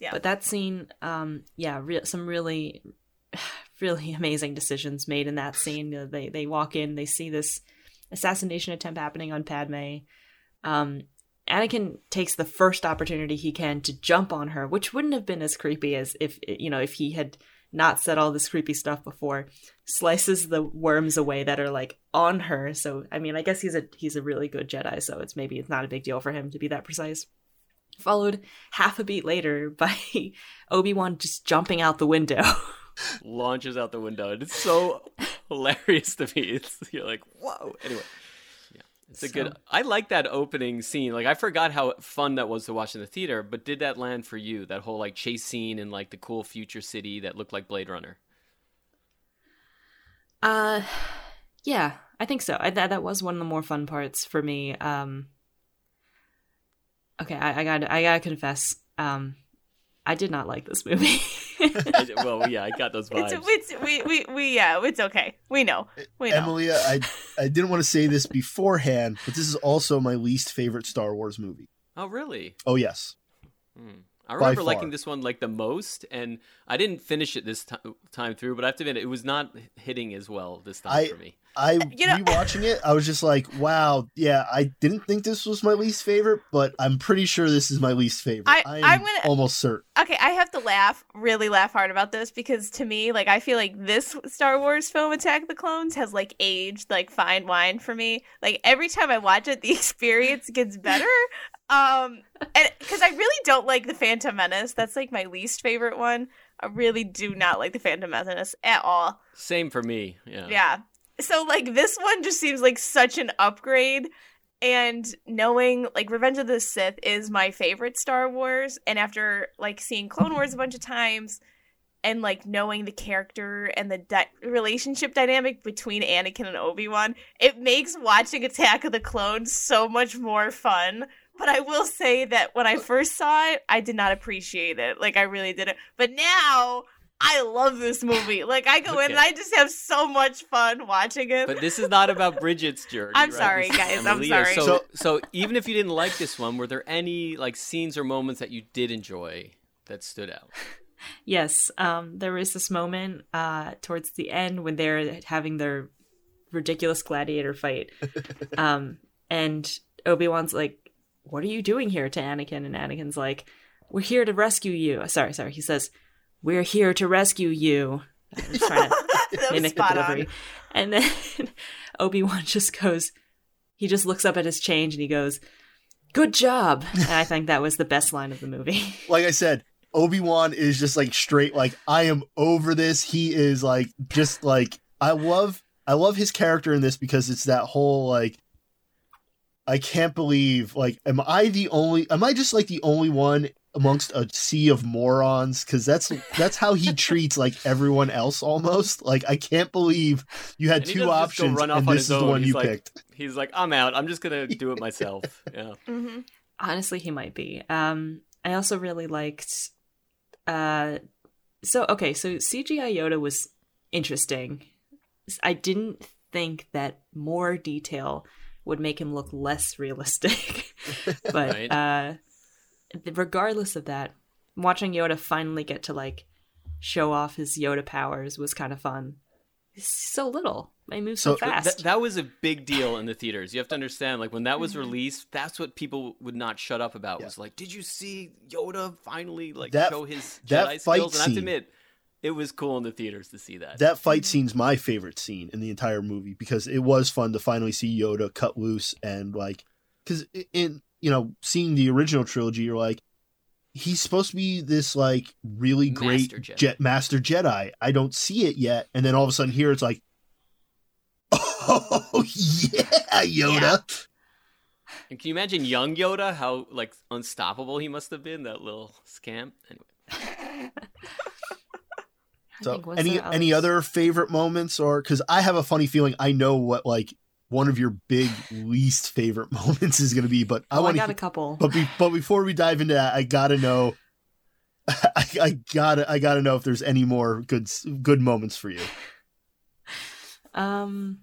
Speaker 6: Yeah.
Speaker 2: But that scene, um, yeah, re- some really, really amazing decisions made in that scene. You know, They they walk in, they see this assassination attempt happening on Padme. Um, Anakin takes the first opportunity he can to jump on her, which wouldn't have been as creepy as if you know if he had not said all this creepy stuff before. Slices the worms away that are like on her. So I mean, I guess he's a he's a really good Jedi. So it's maybe it's not a big deal for him to be that precise followed half a beat later by Obi-Wan just jumping out the window.
Speaker 5: launches out the window. And it's so hilarious to me. It's you're like, whoa. Anyway, yeah, it's a good. I like that opening scene. Like I forgot how fun that was to watch in the theater. But did that land for you? That whole like chase scene in like the cool future city that looked like Blade Runner.
Speaker 2: uh yeah, I think so. I, that that was one of the more fun parts for me. Um Okay, I, I got I gotta confess, um I did not like this movie.
Speaker 5: Well, yeah, I got those vibes.
Speaker 6: it's, it's we, we we yeah, it's okay. We know, we know.
Speaker 3: Emily, I I didn't want to say this beforehand, but this is also my least favorite Star Wars movie.
Speaker 5: oh, really?
Speaker 3: Oh yes.
Speaker 5: Hmm. I remember liking this one like the most, and I didn't finish it this ti- time through. But I have to admit, it was not hitting as well this time
Speaker 3: I-
Speaker 5: for me.
Speaker 3: I
Speaker 6: You know-
Speaker 3: rewatching it, I was just like, wow, yeah, I didn't think this was my least favorite, but I'm pretty sure this is my least favorite.
Speaker 6: I-
Speaker 3: I'm
Speaker 6: I'm gonna-
Speaker 3: almost certain.
Speaker 6: Okay, I have to laugh, really laugh hard about this because to me, like, I feel like this Star Wars film, Attack of the Clones, has like aged like fine wine for me. Like every time I watch it, the experience gets better. Um, and because I really don't like the Phantom Menace, that's like my least favorite one. I really do not like the Phantom Menace at all.
Speaker 5: Same for me. Yeah.
Speaker 6: Yeah. So like this one just seems like such an upgrade. And knowing like Revenge of the Sith is my favorite Star Wars, and after like seeing Clone Wars a bunch of times, and like knowing the character and the di- relationship dynamic between Anakin and Obi Wan, it makes watching Attack of the Clones so much more fun. But I will say that when I first saw it, I did not appreciate it. Like I really didn't. But now I love this movie. Like I go in and I just have so much fun watching it.
Speaker 5: But this is not about Bridget's journey.
Speaker 6: I'm
Speaker 5: right?
Speaker 6: sorry,
Speaker 5: This
Speaker 6: guys, I'm sorry.
Speaker 5: So,
Speaker 3: So-
Speaker 5: so, even if you didn't like this one, were there any like scenes or moments that you did enjoy that stood out?
Speaker 2: yes, um there was this moment uh towards the end when they're having their ridiculous gladiator fight. um and Obi-Wan's like, "What are you doing here?" to Anakin and Anakin's like, "We're here to rescue you." Sorry, sorry. He says, "We're here to rescue you." I was trying to mimic the delivery.
Speaker 6: on.
Speaker 2: And then Obi Wan just goes, he just looks up at his change and he goes, "Good job." And I think that was the best line of the movie.
Speaker 3: Like I said, Obi Wan is just like straight, like I am over this. He is like just like I love I love his character in this because it's that whole like I can't believe like am I the only am I just like the only one amongst a sea of morons cuz that's that's how he treats like everyone else almost. Like I can't believe you had
Speaker 5: And
Speaker 3: two
Speaker 5: doesn't just go
Speaker 3: options
Speaker 5: run off
Speaker 3: and this is
Speaker 5: his
Speaker 3: the one
Speaker 5: He's
Speaker 3: you
Speaker 5: like-
Speaker 3: picked.
Speaker 5: He's like, I'm out. I'm just gonna do it myself. Yeah.
Speaker 6: hmm
Speaker 2: Honestly, he might be. Um, I also really liked. Uh, so okay, so CGI Yoda was interesting. I didn't think that more detail would make him look less realistic, but
Speaker 5: Right.
Speaker 2: uh, regardless of that, watching Yoda finally get to like show off his Yoda powers was kind of fun. He's so little. They move so,
Speaker 3: So,
Speaker 2: fast.
Speaker 5: th- that was a big deal in the theaters. You have to understand, like when that was mm-hmm. released, that's what people would not shut up about. Was like, did you see Yoda finally like
Speaker 3: That-
Speaker 5: show his
Speaker 3: that
Speaker 5: Jedi
Speaker 3: fight
Speaker 5: skills? And I have to admit, it was cool in the theaters to see that.
Speaker 3: That fight scene's my favorite scene in the entire movie because it was fun to finally see Yoda cut loose and like cuz in you know seeing the original trilogy you're like he's supposed to be this like really great
Speaker 5: Master Jedi.
Speaker 3: jet master Jedi. I don't see it yet and then all of a sudden here it's like oh yeah Yoda.
Speaker 5: And can you imagine young Yoda? How like unstoppable he must have been. That little scamp. Anyway.
Speaker 3: So any
Speaker 2: there
Speaker 3: any other favorite moments or cuz I have a funny feeling I know what like one of your big least favorite moments is going to be but I
Speaker 2: Oh, I
Speaker 3: want
Speaker 2: got
Speaker 3: to
Speaker 2: a couple.
Speaker 3: But be, but before we dive into that, I gotta know. I, I gotta I gotta know if there's any more good good moments for you.
Speaker 2: Um,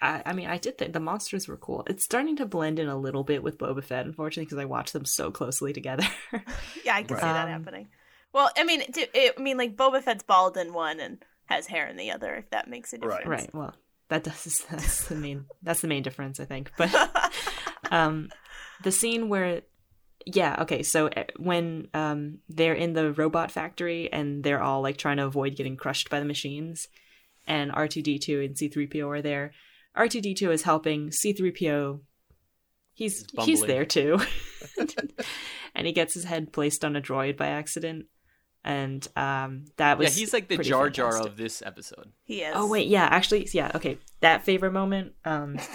Speaker 2: I, I mean, I did think the monsters were cool. It's starting to blend in a little bit with Boba Fett, unfortunately, because I watched them so closely together.
Speaker 6: Yeah, I can see that
Speaker 2: Um,
Speaker 6: happening. Well, I mean, do, it, I mean, like Boba Fett's bald in one and has hair in the other. If that makes a
Speaker 3: Right.
Speaker 6: difference.
Speaker 2: right. Well, that does that's the main that's the main difference, I think. But um, the scene where yeah okay so uh, when um they're in the robot factory and they're all like trying to avoid getting crushed by the machines and r2d2 and c3po are there r2d2 is helping c3po he's
Speaker 5: He's
Speaker 2: he's there too and he gets his head placed on a droid by accident and um that was
Speaker 5: Yeah, he's like the Jar Jar
Speaker 2: fantastic.
Speaker 5: of this episode.
Speaker 6: He is.
Speaker 2: oh wait yeah actually yeah okay that favorite moment um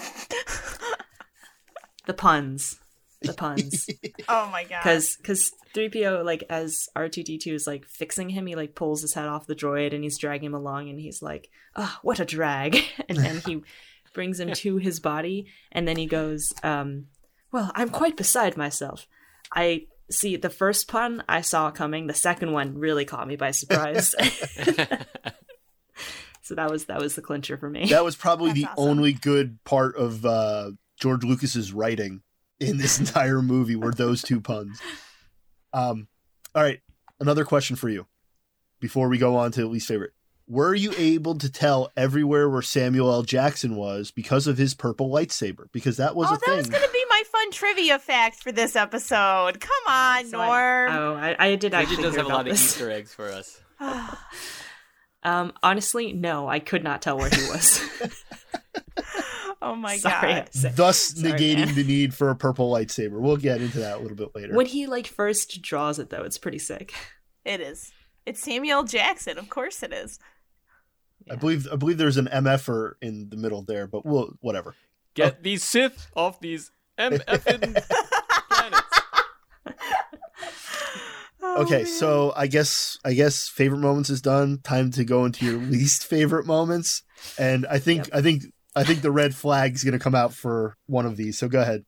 Speaker 2: the puns the puns
Speaker 6: oh my god.
Speaker 2: because because 3po like as r2d2 is like fixing him he like pulls his head off the droid and he's dragging him along and he's like oh what a drag and then he brings him to his body and then he goes um well i'm quite beside myself i see the first pun i saw coming the second one really caught me by surprise so that was that was the clincher for me
Speaker 3: That was probably
Speaker 6: That's
Speaker 3: the
Speaker 6: awesome.
Speaker 3: only good part of uh, George Lucas's writing in this entire movie were those two puns. Um, all right, another question for you before we go on to least favorite. Were you able to tell everywhere where Samuel L. Jackson was because of his purple lightsaber? Because that was
Speaker 6: oh,
Speaker 3: a
Speaker 6: that
Speaker 3: thing.
Speaker 6: was gonna be my fun trivia fact for this episode. Come on,
Speaker 2: So I-
Speaker 6: Norm.
Speaker 2: oh I, I did
Speaker 5: Bridget
Speaker 2: actually
Speaker 5: does
Speaker 2: hear
Speaker 5: have a lot
Speaker 2: about
Speaker 5: of. Easter eggs for us.
Speaker 2: Um, honestly, no, I could not tell where he was.
Speaker 6: oh my
Speaker 2: Sorry,
Speaker 6: god.
Speaker 2: had to say.
Speaker 3: Thus
Speaker 2: Sorry,
Speaker 3: negating
Speaker 2: man.
Speaker 3: the need for a purple lightsaber. We'll get into that a little bit later.
Speaker 2: When he like first draws it, though, it's pretty sick.
Speaker 6: It is. It's Samuel Jackson. Of course it is.
Speaker 3: I believe I believe there's an MFer in the middle there, but we'll whatever.
Speaker 5: Get these Sith off these MFing planets.
Speaker 6: Oh,
Speaker 3: Okay,
Speaker 6: man.
Speaker 3: so I guess I guess favorite moments is done. Time to go into your least favorite moments, and I think I think I think the red flag's gonna come out for one of these. So go ahead.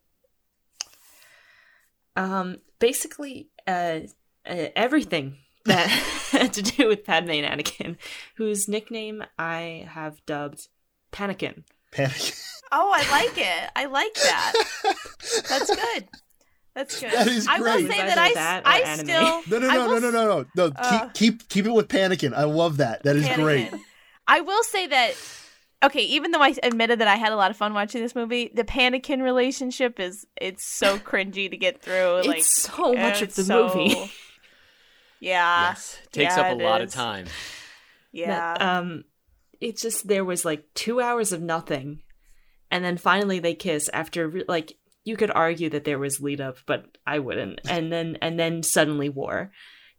Speaker 2: Um, basically, uh, uh everything that had to do with Padme and Anakin, whose nickname I have dubbed Panakin.
Speaker 3: Panakin.
Speaker 6: Oh, I like it. I like that. That's good. That's good.
Speaker 3: That is great.
Speaker 6: I will
Speaker 3: great.
Speaker 6: say that I,
Speaker 2: that
Speaker 6: I
Speaker 2: anime.
Speaker 6: still
Speaker 3: No, no, no,
Speaker 6: will
Speaker 3: no, no, no, no, no.
Speaker 6: Uh,
Speaker 3: keep keep keep it with Panakin. I love that. That is great.
Speaker 6: I will say that okay, even though I admitted that I had a lot of fun watching this movie, the Panakin relationship is it's so cringy to get through.
Speaker 2: It's
Speaker 6: like
Speaker 2: so much of the
Speaker 6: so-
Speaker 2: movie.
Speaker 6: Yeah.
Speaker 5: yes, takes
Speaker 6: yeah,
Speaker 5: up a
Speaker 6: it
Speaker 5: lot of time.
Speaker 6: Yeah.
Speaker 2: Um, it's just there was like two hours of nothing, and then finally they kiss after like you could argue that there was lead up, but I wouldn't. And then and then suddenly war.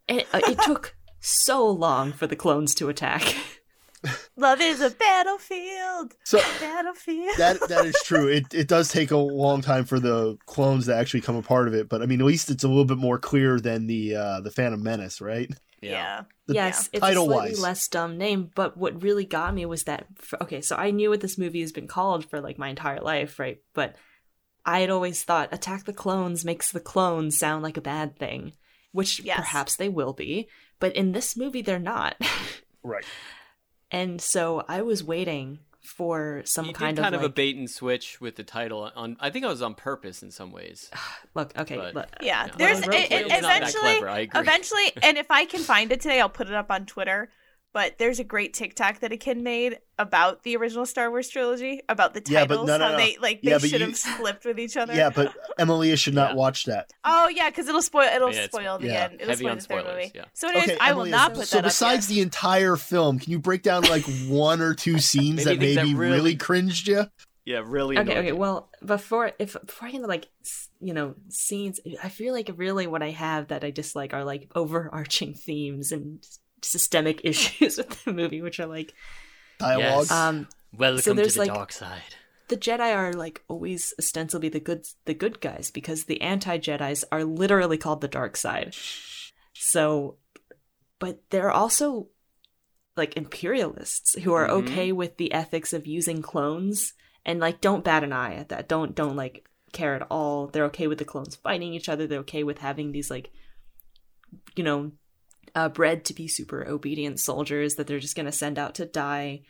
Speaker 2: It, uh, it took so long for the clones to attack.
Speaker 6: Love is a battlefield.
Speaker 3: So
Speaker 6: Battlefield.
Speaker 3: that that is true. It it does take a long time for the clones to actually come a part of it, but I mean, at least it's a little bit more clear than the uh the Phantom Menace, right?
Speaker 6: yeah.
Speaker 3: The
Speaker 2: yes, it's a
Speaker 3: title
Speaker 2: slightly
Speaker 3: wise.
Speaker 2: less dumb name, but what really got me was that f okay, so I knew what this movie has been called for like my entire life, right? But I had always thought Attack the Clones makes the clones sound like a bad thing, which
Speaker 6: Yes.
Speaker 2: perhaps they will be, but in this movie they're not.
Speaker 3: Right.
Speaker 2: And so I was waiting for some
Speaker 5: He
Speaker 2: kind
Speaker 5: did kind
Speaker 2: of,
Speaker 5: of, a bait and switch with the title. On I think I was on purpose in some ways.
Speaker 2: look, okay,
Speaker 5: but-
Speaker 2: look,
Speaker 6: Yeah,
Speaker 5: Yeah.
Speaker 6: there's it, it,
Speaker 5: it's not that
Speaker 6: eventually,
Speaker 5: clever, I agree.
Speaker 6: eventually, and if I can find it today, I'll put it up on Twitter. But there's a great TikTok that a kid made about the original Star Wars trilogy, about the
Speaker 3: Yeah, but
Speaker 6: titles,
Speaker 3: no, no,
Speaker 6: how
Speaker 3: no.
Speaker 6: they like they
Speaker 3: Yeah, but
Speaker 6: should
Speaker 3: you-
Speaker 6: have flipped with each other.
Speaker 3: Yeah, but Emilia should not
Speaker 5: Yeah.
Speaker 3: watch that.
Speaker 6: oh yeah, because it'll spoil it'll
Speaker 5: Yeah,
Speaker 6: spoil the
Speaker 3: yeah.
Speaker 6: end. It'll
Speaker 5: Heavy
Speaker 6: spoil
Speaker 5: on
Speaker 6: the third
Speaker 5: spoilers,
Speaker 6: movie.
Speaker 5: yeah.
Speaker 6: So anyways,
Speaker 3: Okay,
Speaker 6: I will
Speaker 3: Emilia,
Speaker 6: not put
Speaker 3: so
Speaker 6: that So
Speaker 3: besides
Speaker 6: up.
Speaker 3: the entire film, can you break down like one or two scenes that
Speaker 5: Maybe that
Speaker 3: really,
Speaker 5: really-
Speaker 3: cringed you?
Speaker 5: Yeah, really.
Speaker 2: okay
Speaker 5: annoyed
Speaker 2: okay
Speaker 5: you.
Speaker 2: well before if before i get into like you know scenes i feel like really what i have that i dislike are like overarching themes and s- systemic issues with the movie which are like
Speaker 3: Dialogue.
Speaker 5: Yes.
Speaker 2: um
Speaker 5: Welcome
Speaker 2: so there's,
Speaker 5: to the
Speaker 2: like-
Speaker 5: dark side.
Speaker 2: the jedi are like always ostensibly the good the good guys because the anti-jedis are literally called the dark side so but they're also like imperialists who are
Speaker 5: Mhm.
Speaker 2: okay with the ethics of using clones and like don't bat an eye at that don't don't like care at all they're okay with the clones fighting each other they're okay with having these like you know uh, bred to be super obedient soldiers that they're just going to send out to die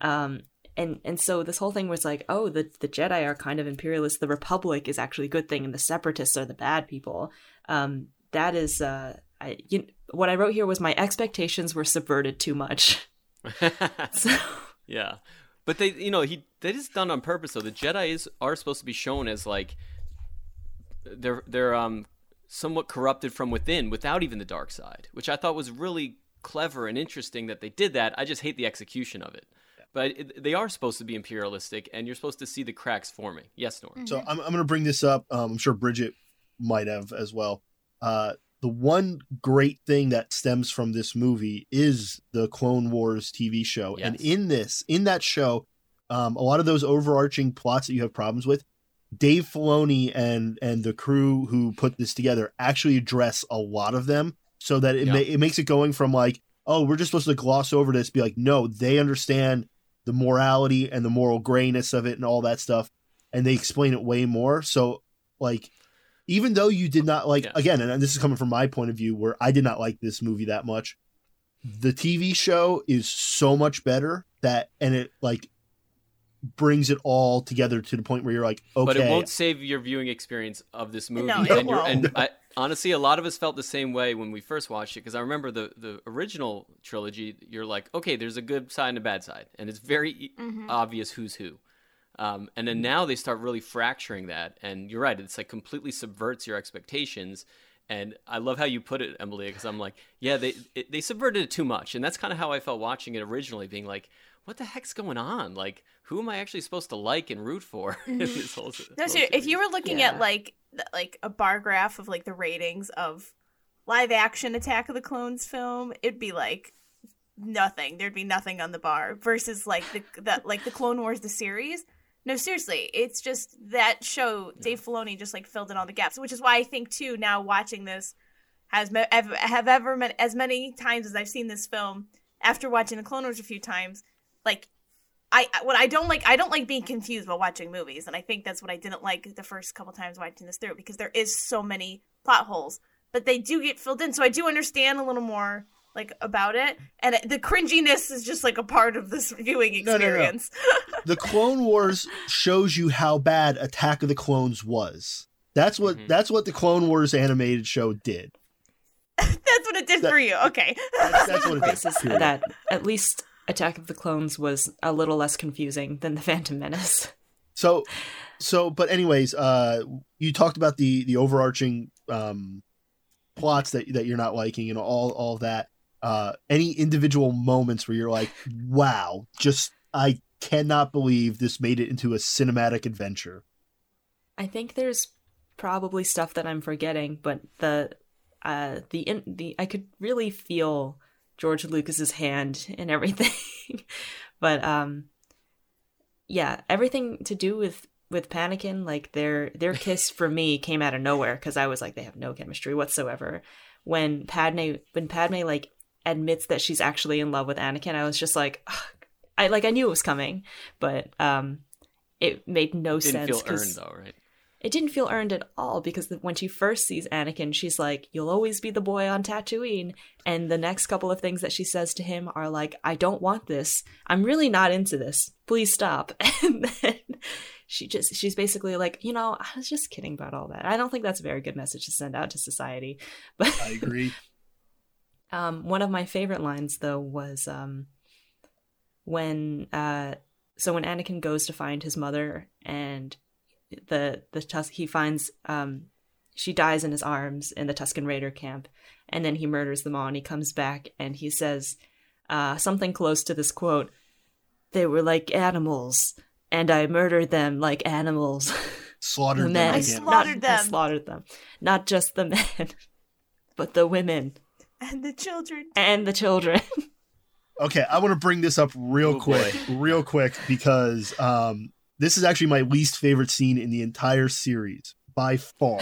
Speaker 2: um and and so this whole thing was like oh the the jedi are kind of imperialist the republic is actually a good thing and the separatists are the bad people um that is uh I, you, what i wrote here was my expectations were subverted too much so
Speaker 5: yeah, but they, you know, he that is done on purpose. though. the Jedi is are supposed to be shown as like they're they're um somewhat corrupted from within, without even the dark side, which I thought was really clever and interesting that they did that. I just hate the execution of it. But it, they are supposed to be imperialistic, and you're supposed to see the cracks forming. Yes, Norm.
Speaker 3: So I'm, I'm going to bring this up. Um, I'm sure Bridget might have as well. Uh, the one great thing that stems from this movie is the Clone Wars TV show, and in this, in that show, um, a lot of those overarching plots that you have problems with, Dave Filoni and and the crew who put this together actually address a lot of them, so that it
Speaker 5: Yeah.
Speaker 3: ma- it makes it going from like, oh, we're just supposed to gloss over this, be like, no, they understand the morality and the moral grayness of it and all that stuff and they explain it way more so like even though you did not like
Speaker 5: Yeah.
Speaker 3: again and this is coming from my point of view where i did not like this movie that much the tv show is so much better that and it like brings it all together to the point where you're like okay
Speaker 5: But it won't save your viewing experience of this movie.
Speaker 6: No, it
Speaker 5: and, you're-
Speaker 6: won't.
Speaker 5: and I, honestly, a lot of us felt the same way when we first watched it because I remember the the original trilogy. You're like, okay, there's a good side and a bad side, and it's very e- obvious who's who. Um, and then now they start really fracturing that, and you're right. It's like completely subverts your expectations. And I love how you put it, Emily, because I'm like, yeah, they it, they subverted it too much, and that's kind of how I felt watching it originally, being like, what the heck's going on? Like, who am I actually supposed to like and root for? in this mm-hmm. whole,
Speaker 6: No,
Speaker 5: whole
Speaker 6: so if you were looking
Speaker 2: Yeah.
Speaker 6: at like like a bar graph of like the ratings of live action Attack of the Clones film, it'd be like nothing. There'd be nothing on the bar versus like the the like the Clone Wars the series. No, seriously, it's just that show. Dave Filoni just like filled in all the gaps, which is why I think too. Now watching this has me- have ever met as many times as I've seen this film after watching the Clone Wars a few times, like I I- what I don't like I don't like being confused while watching movies, and I think that's what I didn't like the first couple times watching this through because there is so many plot holes, but they do get filled in, so I do understand a little more like about it, and it, the cringiness is just like a part of this viewing experience.
Speaker 3: No, no, no.
Speaker 6: experience.
Speaker 3: the clone wars shows you how bad attack of the clones was that's what
Speaker 5: Mhm.
Speaker 3: that's what the clone wars animated show did
Speaker 6: that's what it did
Speaker 3: That-
Speaker 6: for you. Okay.
Speaker 3: that's, that's what it
Speaker 2: grace
Speaker 3: did
Speaker 2: is that at least Attack of the Clones was a little less confusing than the Phantom Menace.
Speaker 3: So, so, but anyways, uh, you talked about the the overarching um plots that that you're not liking and all all that. Uh, any individual moments where you're like, wow, just I cannot believe this made it into a cinematic adventure.
Speaker 2: I think there's probably stuff that I'm forgetting, but the uh the in, the I could really feel George Lucas's hand and everything. but um yeah, everything to do with with Panakin, like their their kiss for me came out of nowhere because I was like they have no chemistry whatsoever. When Padme when Padme like admits that she's actually in love with Anakin, I was just like ugh. I like I knew it was coming, but um it made no
Speaker 5: Didn't
Speaker 2: sense
Speaker 5: feel earned though, right?
Speaker 2: It didn't feel earned at all because when she first sees Anakin, she's like, "You'll always be the boy on Tatooine," and the next couple of things that she says to him are like, "I don't want this. I'm really not into this. Please stop." And then she just she's basically like, "You know, I was just kidding about all that. I don't think that's a very good message to send out to society." But
Speaker 3: I agree.
Speaker 2: um, one of my favorite lines though was um, when uh, so when Anakin goes to find his mother and the the Tus- he finds um, she dies in his arms in the Tusken Raider camp, and then he murders them all, and he comes back and he says uh, something close to this quote: "They were like animals, and I murdered them like animals."
Speaker 3: Slaughtered
Speaker 2: the
Speaker 3: them
Speaker 2: men,
Speaker 6: I slaughtered
Speaker 2: not, I
Speaker 6: them.
Speaker 2: slaughtered them, not just the men, but the women
Speaker 6: And the children.
Speaker 2: and the children.
Speaker 3: Okay, I want to bring this up real
Speaker 5: Oh,
Speaker 3: quick, real quick, because um, this is actually my least favorite scene in the entire series by far.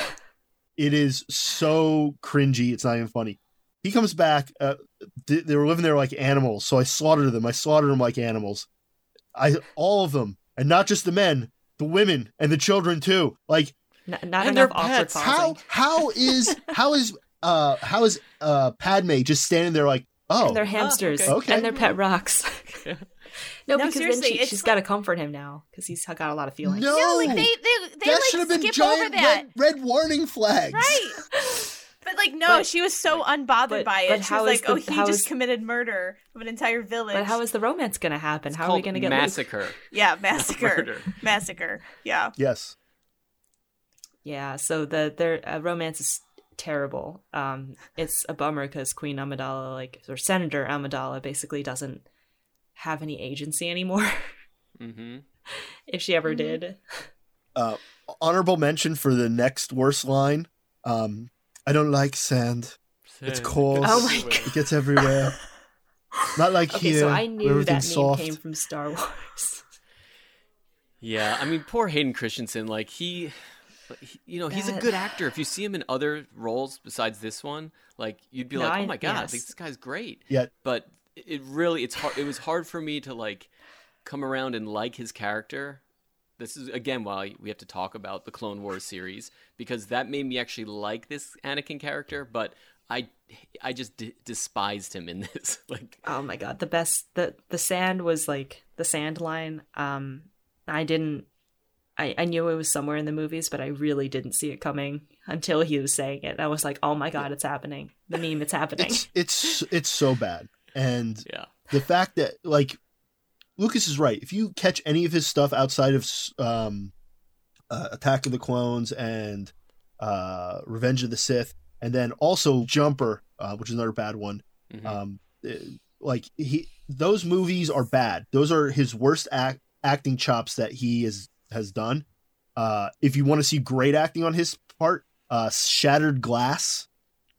Speaker 3: It is so cringy; it's not even funny. He comes back. Uh, th- they were living there like animals, so I slaughtered them. I slaughtered them like animals. I all of them, and not just the men, the women and the children too. Like
Speaker 2: N- not
Speaker 5: And
Speaker 2: enough
Speaker 5: they're pets.
Speaker 3: how how is how is uh how is uh Padme just standing there like oh
Speaker 2: and their hamsters
Speaker 5: okay.
Speaker 3: Okay.
Speaker 2: and their pet rocks. no,
Speaker 6: No,
Speaker 2: because
Speaker 6: seriously,
Speaker 2: then she,
Speaker 6: it's
Speaker 2: she's
Speaker 6: like-
Speaker 2: got to comfort him now because he's got a lot of feelings.
Speaker 3: No.
Speaker 6: Yeah, like they they, they
Speaker 3: that should have
Speaker 6: like
Speaker 3: been
Speaker 6: skip over
Speaker 3: giant
Speaker 6: that.
Speaker 3: red, red warning flags.
Speaker 6: Right. But like no,
Speaker 2: But-
Speaker 6: she was so unbothered
Speaker 2: but-
Speaker 6: by it. She was
Speaker 2: is
Speaker 6: like, "Oh, he just
Speaker 2: is-
Speaker 6: committed murder of an entire village."
Speaker 2: But how is the romance going to happen?
Speaker 5: It's
Speaker 2: how are we going to get Luke?
Speaker 5: massacre?
Speaker 6: yeah, massacre,
Speaker 5: Murder.
Speaker 6: massacre. Yeah,
Speaker 3: Yes.
Speaker 2: Yeah, so the their uh, romance is terrible. Um, it's a bummer because Queen Amidala, like or Senator Amidala, basically doesn't have any agency anymore.
Speaker 5: Mm-hmm.
Speaker 2: if she ever
Speaker 6: Mhm.
Speaker 2: did.
Speaker 3: Uh, honorable mention for the next worst line. Um, I don't like sand. It's cold.
Speaker 2: Oh my God.
Speaker 3: It gets everywhere. Not like
Speaker 2: Okay,
Speaker 3: here.
Speaker 2: so I
Speaker 3: where
Speaker 2: knew that
Speaker 3: everything's
Speaker 2: name
Speaker 3: soft.
Speaker 2: came from Star Wars.
Speaker 5: Yeah, I mean, poor Hayden Christensen. Like he, he- you know, he's a good actor. If you see him in other roles besides this one, like you'd be
Speaker 2: No,
Speaker 5: like, oh my god,
Speaker 2: yes.
Speaker 5: like, this guy's great.
Speaker 3: Yeah.
Speaker 5: But it really, it's hard. It was hard for me to like come around and like his character. This is again why we have to talk about the Clone Wars series because that made me actually like this Anakin character. But I, I just d- despised him in this. like,
Speaker 2: oh my god, the best the the sand was like the sand line. Um I didn't I, I knew it was somewhere in the movies, but I really didn't see it coming until he was saying it. I was like, "Oh my god, it's happening! The meme, it's happening."
Speaker 3: It's it's it's so bad, and
Speaker 5: yeah,
Speaker 3: the fact that like Lucas is right. If you catch any of his stuff outside of um, uh, Attack of the Clones and uh, Revenge of the Sith, and then also Jumper, uh, which is another bad one.
Speaker 5: Mhm.
Speaker 3: Um, eh, like he, those movies are bad. Those are his worst act, acting chops that he has has done. Uh, if you want to see great acting on his part, uh, Shattered Glass,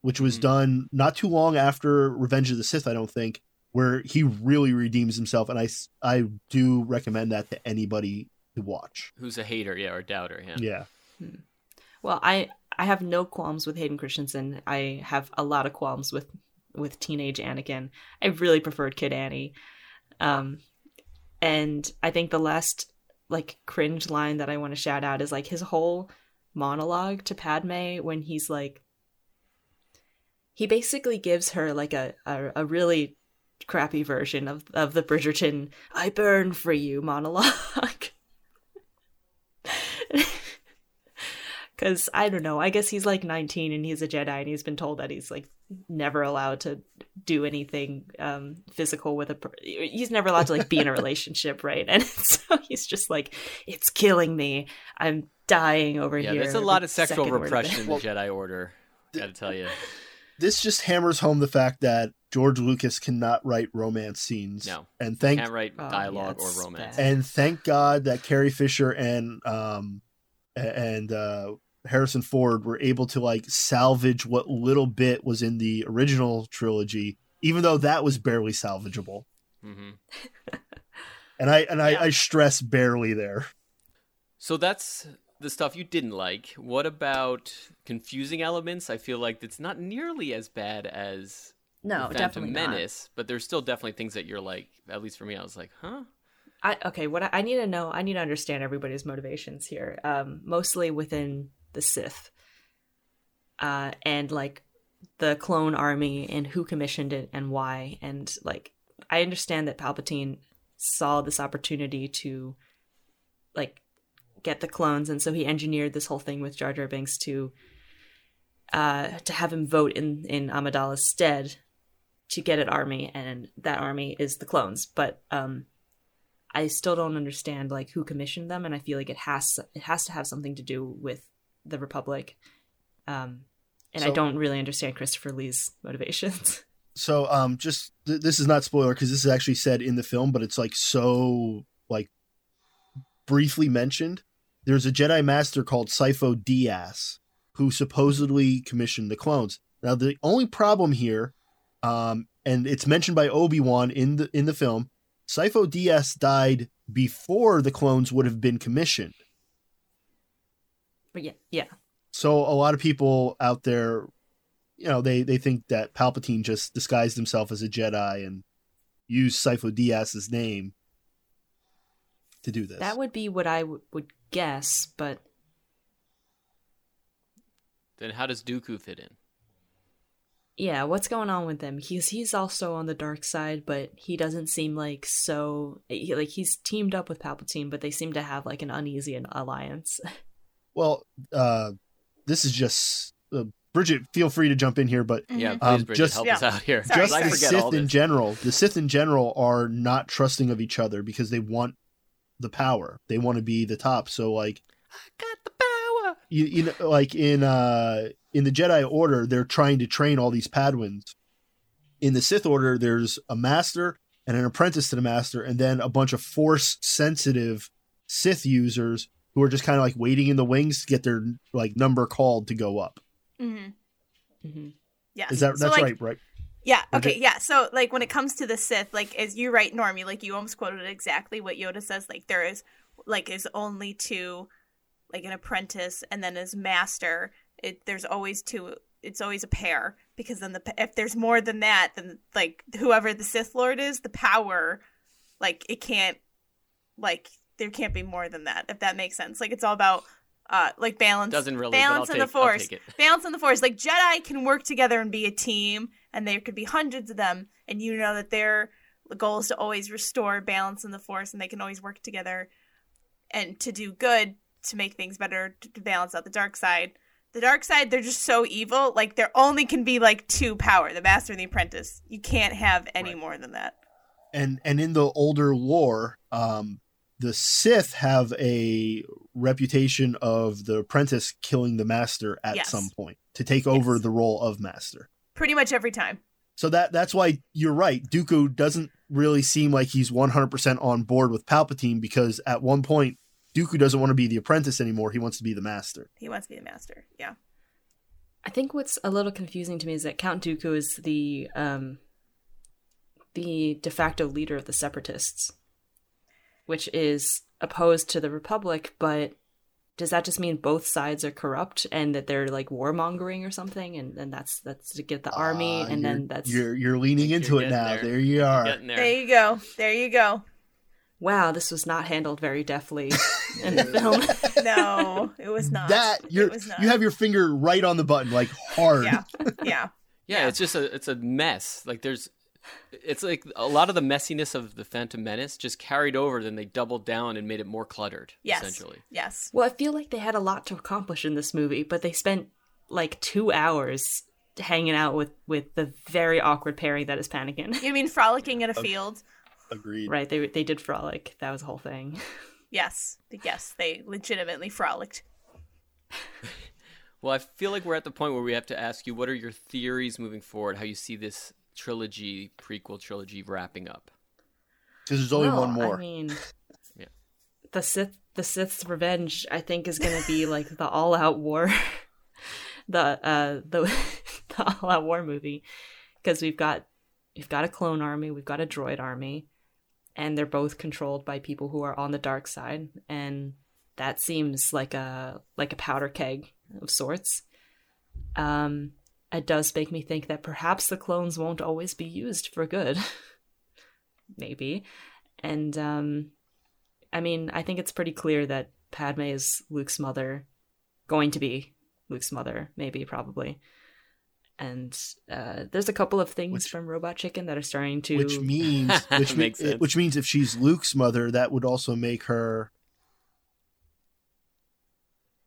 Speaker 3: which was
Speaker 5: Mhm.
Speaker 3: done not too long after Revenge of the Sith, I don't think, where he really redeems himself, and I I do recommend that to anybody to watch.
Speaker 5: who's a hater? Yeah, or doubter? Yeah.
Speaker 3: Yeah,
Speaker 2: Well, I I have no qualms with Hayden Christensen. I have a lot of qualms with with teenage Anakin. I really preferred Kid Annie. Um and I think the last like cringe line that I want to shout out is like his whole monologue to Padme when he's like he basically gives her like a a, a really crappy version of of the Bridgerton I burn for you monologue. Because I don't know. I guess he's like 19 and he's a Jedi and he's been told that he's like never allowed to do anything um, physical with a. Per- he's never allowed to like be in a relationship, right? And so he's just like, it's killing me. I'm dying over
Speaker 5: Yeah,
Speaker 2: here.
Speaker 5: there's a lot of sexual
Speaker 2: second word of
Speaker 5: repression in the Jedi Order. Gotta tell you.
Speaker 3: This just hammers home the fact that George Lucas cannot write romance scenes.
Speaker 5: No.
Speaker 3: and thank
Speaker 5: Can't write
Speaker 2: Oh,
Speaker 5: dialogue
Speaker 2: yeah,
Speaker 5: or romance.
Speaker 2: bad.
Speaker 3: and thank God that Carrie Fisher and um and uh Harrison Ford were able to like salvage what little bit was in the original trilogy even though that was barely salvageable.
Speaker 5: hmm
Speaker 3: And I and I,
Speaker 6: Yeah.
Speaker 3: I stress barely there.
Speaker 5: So that's the stuff you didn't like. What about confusing elements? I feel like it's not nearly as bad as
Speaker 2: No, definitely not.
Speaker 5: Menace, but there's still definitely things that you're like. At least for me, I was like, huh.
Speaker 2: I okay, what I, I need to know, I need to understand everybody's motivations here. Um, mostly within the Sith, uh, and like the clone army and who commissioned it and why. And like, I understand that Palpatine saw this opportunity to, like, get the clones, and so he engineered this whole thing with Jar Jar Binks to, uh, to have him vote in in Amidala's stead to get an army, and that army is the clones. But um, I still don't understand like who commissioned them, and I feel like it has it has to have something to do with the Republic. Um, and I don't really understand Christopher Lee's motivations.
Speaker 3: So um just th- this is not spoiler because this is actually said in the film, but it's like so like briefly mentioned. There's a Jedi Master called Sifo Dyas who supposedly commissioned the clones. Now the only problem here, um, and it's mentioned by Obi Wan in the in the film, Sifo Dyas died before the clones would have been commissioned.
Speaker 2: but yeah, yeah,
Speaker 3: So a lot of people out there, you know, they they think that Palpatine just disguised himself as a Jedi and used Sifo Dyas's name to do this.
Speaker 2: that would be what I w- would guess. But
Speaker 5: Then how does Dooku fit in?
Speaker 2: yeah, what's going on with him? He's he's also on the dark side, but he doesn't seem like so he, like he's teamed up with Palpatine, but they seem to have like an uneasy alliance.
Speaker 3: well, uh, this is just uh, Bridget. Feel free to jump in here, but
Speaker 5: Yeah,
Speaker 6: Mhm.
Speaker 5: please,
Speaker 3: Um, just-
Speaker 5: help
Speaker 6: Yeah.
Speaker 5: us out here.
Speaker 6: Sorry,
Speaker 3: just
Speaker 5: I
Speaker 3: the
Speaker 5: forget all
Speaker 3: Sith in general, the Sith in general are not trusting of each other because they want the power. They want to be the top. So like I
Speaker 5: got the power.
Speaker 3: you, you know like in uh in the Jedi Order, they're trying to train all these Padawans. In the Sith Order, there's a master and an apprentice to the master, and then a bunch of force sensitive Sith users who are just kind of like waiting in the wings to get their like number called to go up.
Speaker 6: hmm
Speaker 2: hmm
Speaker 6: Yes.
Speaker 3: Is that
Speaker 6: So,
Speaker 3: that's
Speaker 6: like,
Speaker 3: right, right?
Speaker 6: Yeah. Okay. Yeah. So, like, when it comes to the Sith, like, as you write, Norm, you like you almost quoted exactly what Yoda says. Like, there is, like, is only two, like, an apprentice and then his master. It there's always two. It's always a pair because then the if there's more than that, then like whoever the Sith Lord is, the power, like, it can't, like, there can't be more than that. If that makes sense. Like, it's all about. Uh, like balance
Speaker 5: Doesn't really,
Speaker 6: balance in the force balance in the force like jedi can work together and be a team and there could be hundreds of them and you know that their goal is to always restore balance in the force and they can always work together and to do good to make things better to, to balance out the dark side the dark side they're just so evil like there only can be like two power the master and the apprentice you can't have any
Speaker 3: Right.
Speaker 6: more than that
Speaker 3: and and in the older lore, um, the Sith have a reputation of the apprentice killing the master at
Speaker 6: Yes.
Speaker 3: some point to take over
Speaker 6: Yes.
Speaker 3: the role of master.
Speaker 6: Pretty much every time
Speaker 3: So that that's why you're right. Dooku doesn't really seem like he's 100% on board with Palpatine because at one point Dooku doesn't want to be the apprentice anymore. He wants to be the master.
Speaker 6: he wants to be the master yeah
Speaker 2: I think what's a little confusing to me is that Count Dooku is the um, the de facto leader of the Separatists, which is opposed to the Republic. But does that just mean both sides are corrupt and that they're like warmongering or something? And then that's that's to get the army,
Speaker 3: Ah,
Speaker 2: and then that's
Speaker 3: you're you're leaning
Speaker 5: You're
Speaker 3: into it now.
Speaker 5: there.
Speaker 3: There you
Speaker 5: You're there.
Speaker 6: there you go there you go
Speaker 2: wow, this was not handled very deftly in the film.
Speaker 6: no it was not
Speaker 3: That you're
Speaker 6: it was not
Speaker 3: you have your finger right on the button, like hard.
Speaker 6: yeah yeah
Speaker 5: Yeah,
Speaker 6: Yeah.
Speaker 5: it's just a it's a mess. Like there's it's like a lot of the messiness of the Phantom Menace just carried over, then they doubled down and made it more cluttered,
Speaker 6: yes
Speaker 5: essentially.
Speaker 6: yes
Speaker 2: Well, I feel like they had a lot to accomplish in this movie, but they spent like two hours hanging out with with the very awkward pairing that is Panakin.
Speaker 6: You mean frolicking in a field?
Speaker 3: Agreed.
Speaker 2: right? They they did frolic. That was a whole thing.
Speaker 6: Yes. Yes, they legitimately frolicked.
Speaker 5: Well, I feel like we're at the point where we have to ask you what are your theories moving forward, how you see this trilogy, prequel trilogy wrapping up.
Speaker 3: Because there's only
Speaker 2: Well,
Speaker 3: one more.
Speaker 2: I mean,
Speaker 5: Yeah.
Speaker 2: the Sith the Sith's revenge. I think is going to be like the all out war, the uh the the all out war movie, because we've got we've got a clone army, we've got a droid army, and they're both controlled by people who are on the dark side, and that seems like a like a powder keg of sorts. Um, it does make me think that perhaps the clones won't always be used for good. Maybe. And um I mean, I think it's pretty clear that Padme is Luke's mother, going to be Luke's mother, maybe, probably. And uh, there's a couple of things
Speaker 3: Which-
Speaker 2: from Robot Chicken that are starting to.
Speaker 3: which means which,
Speaker 5: Makes sense.
Speaker 3: which means if she's Luke's mother, that would also make her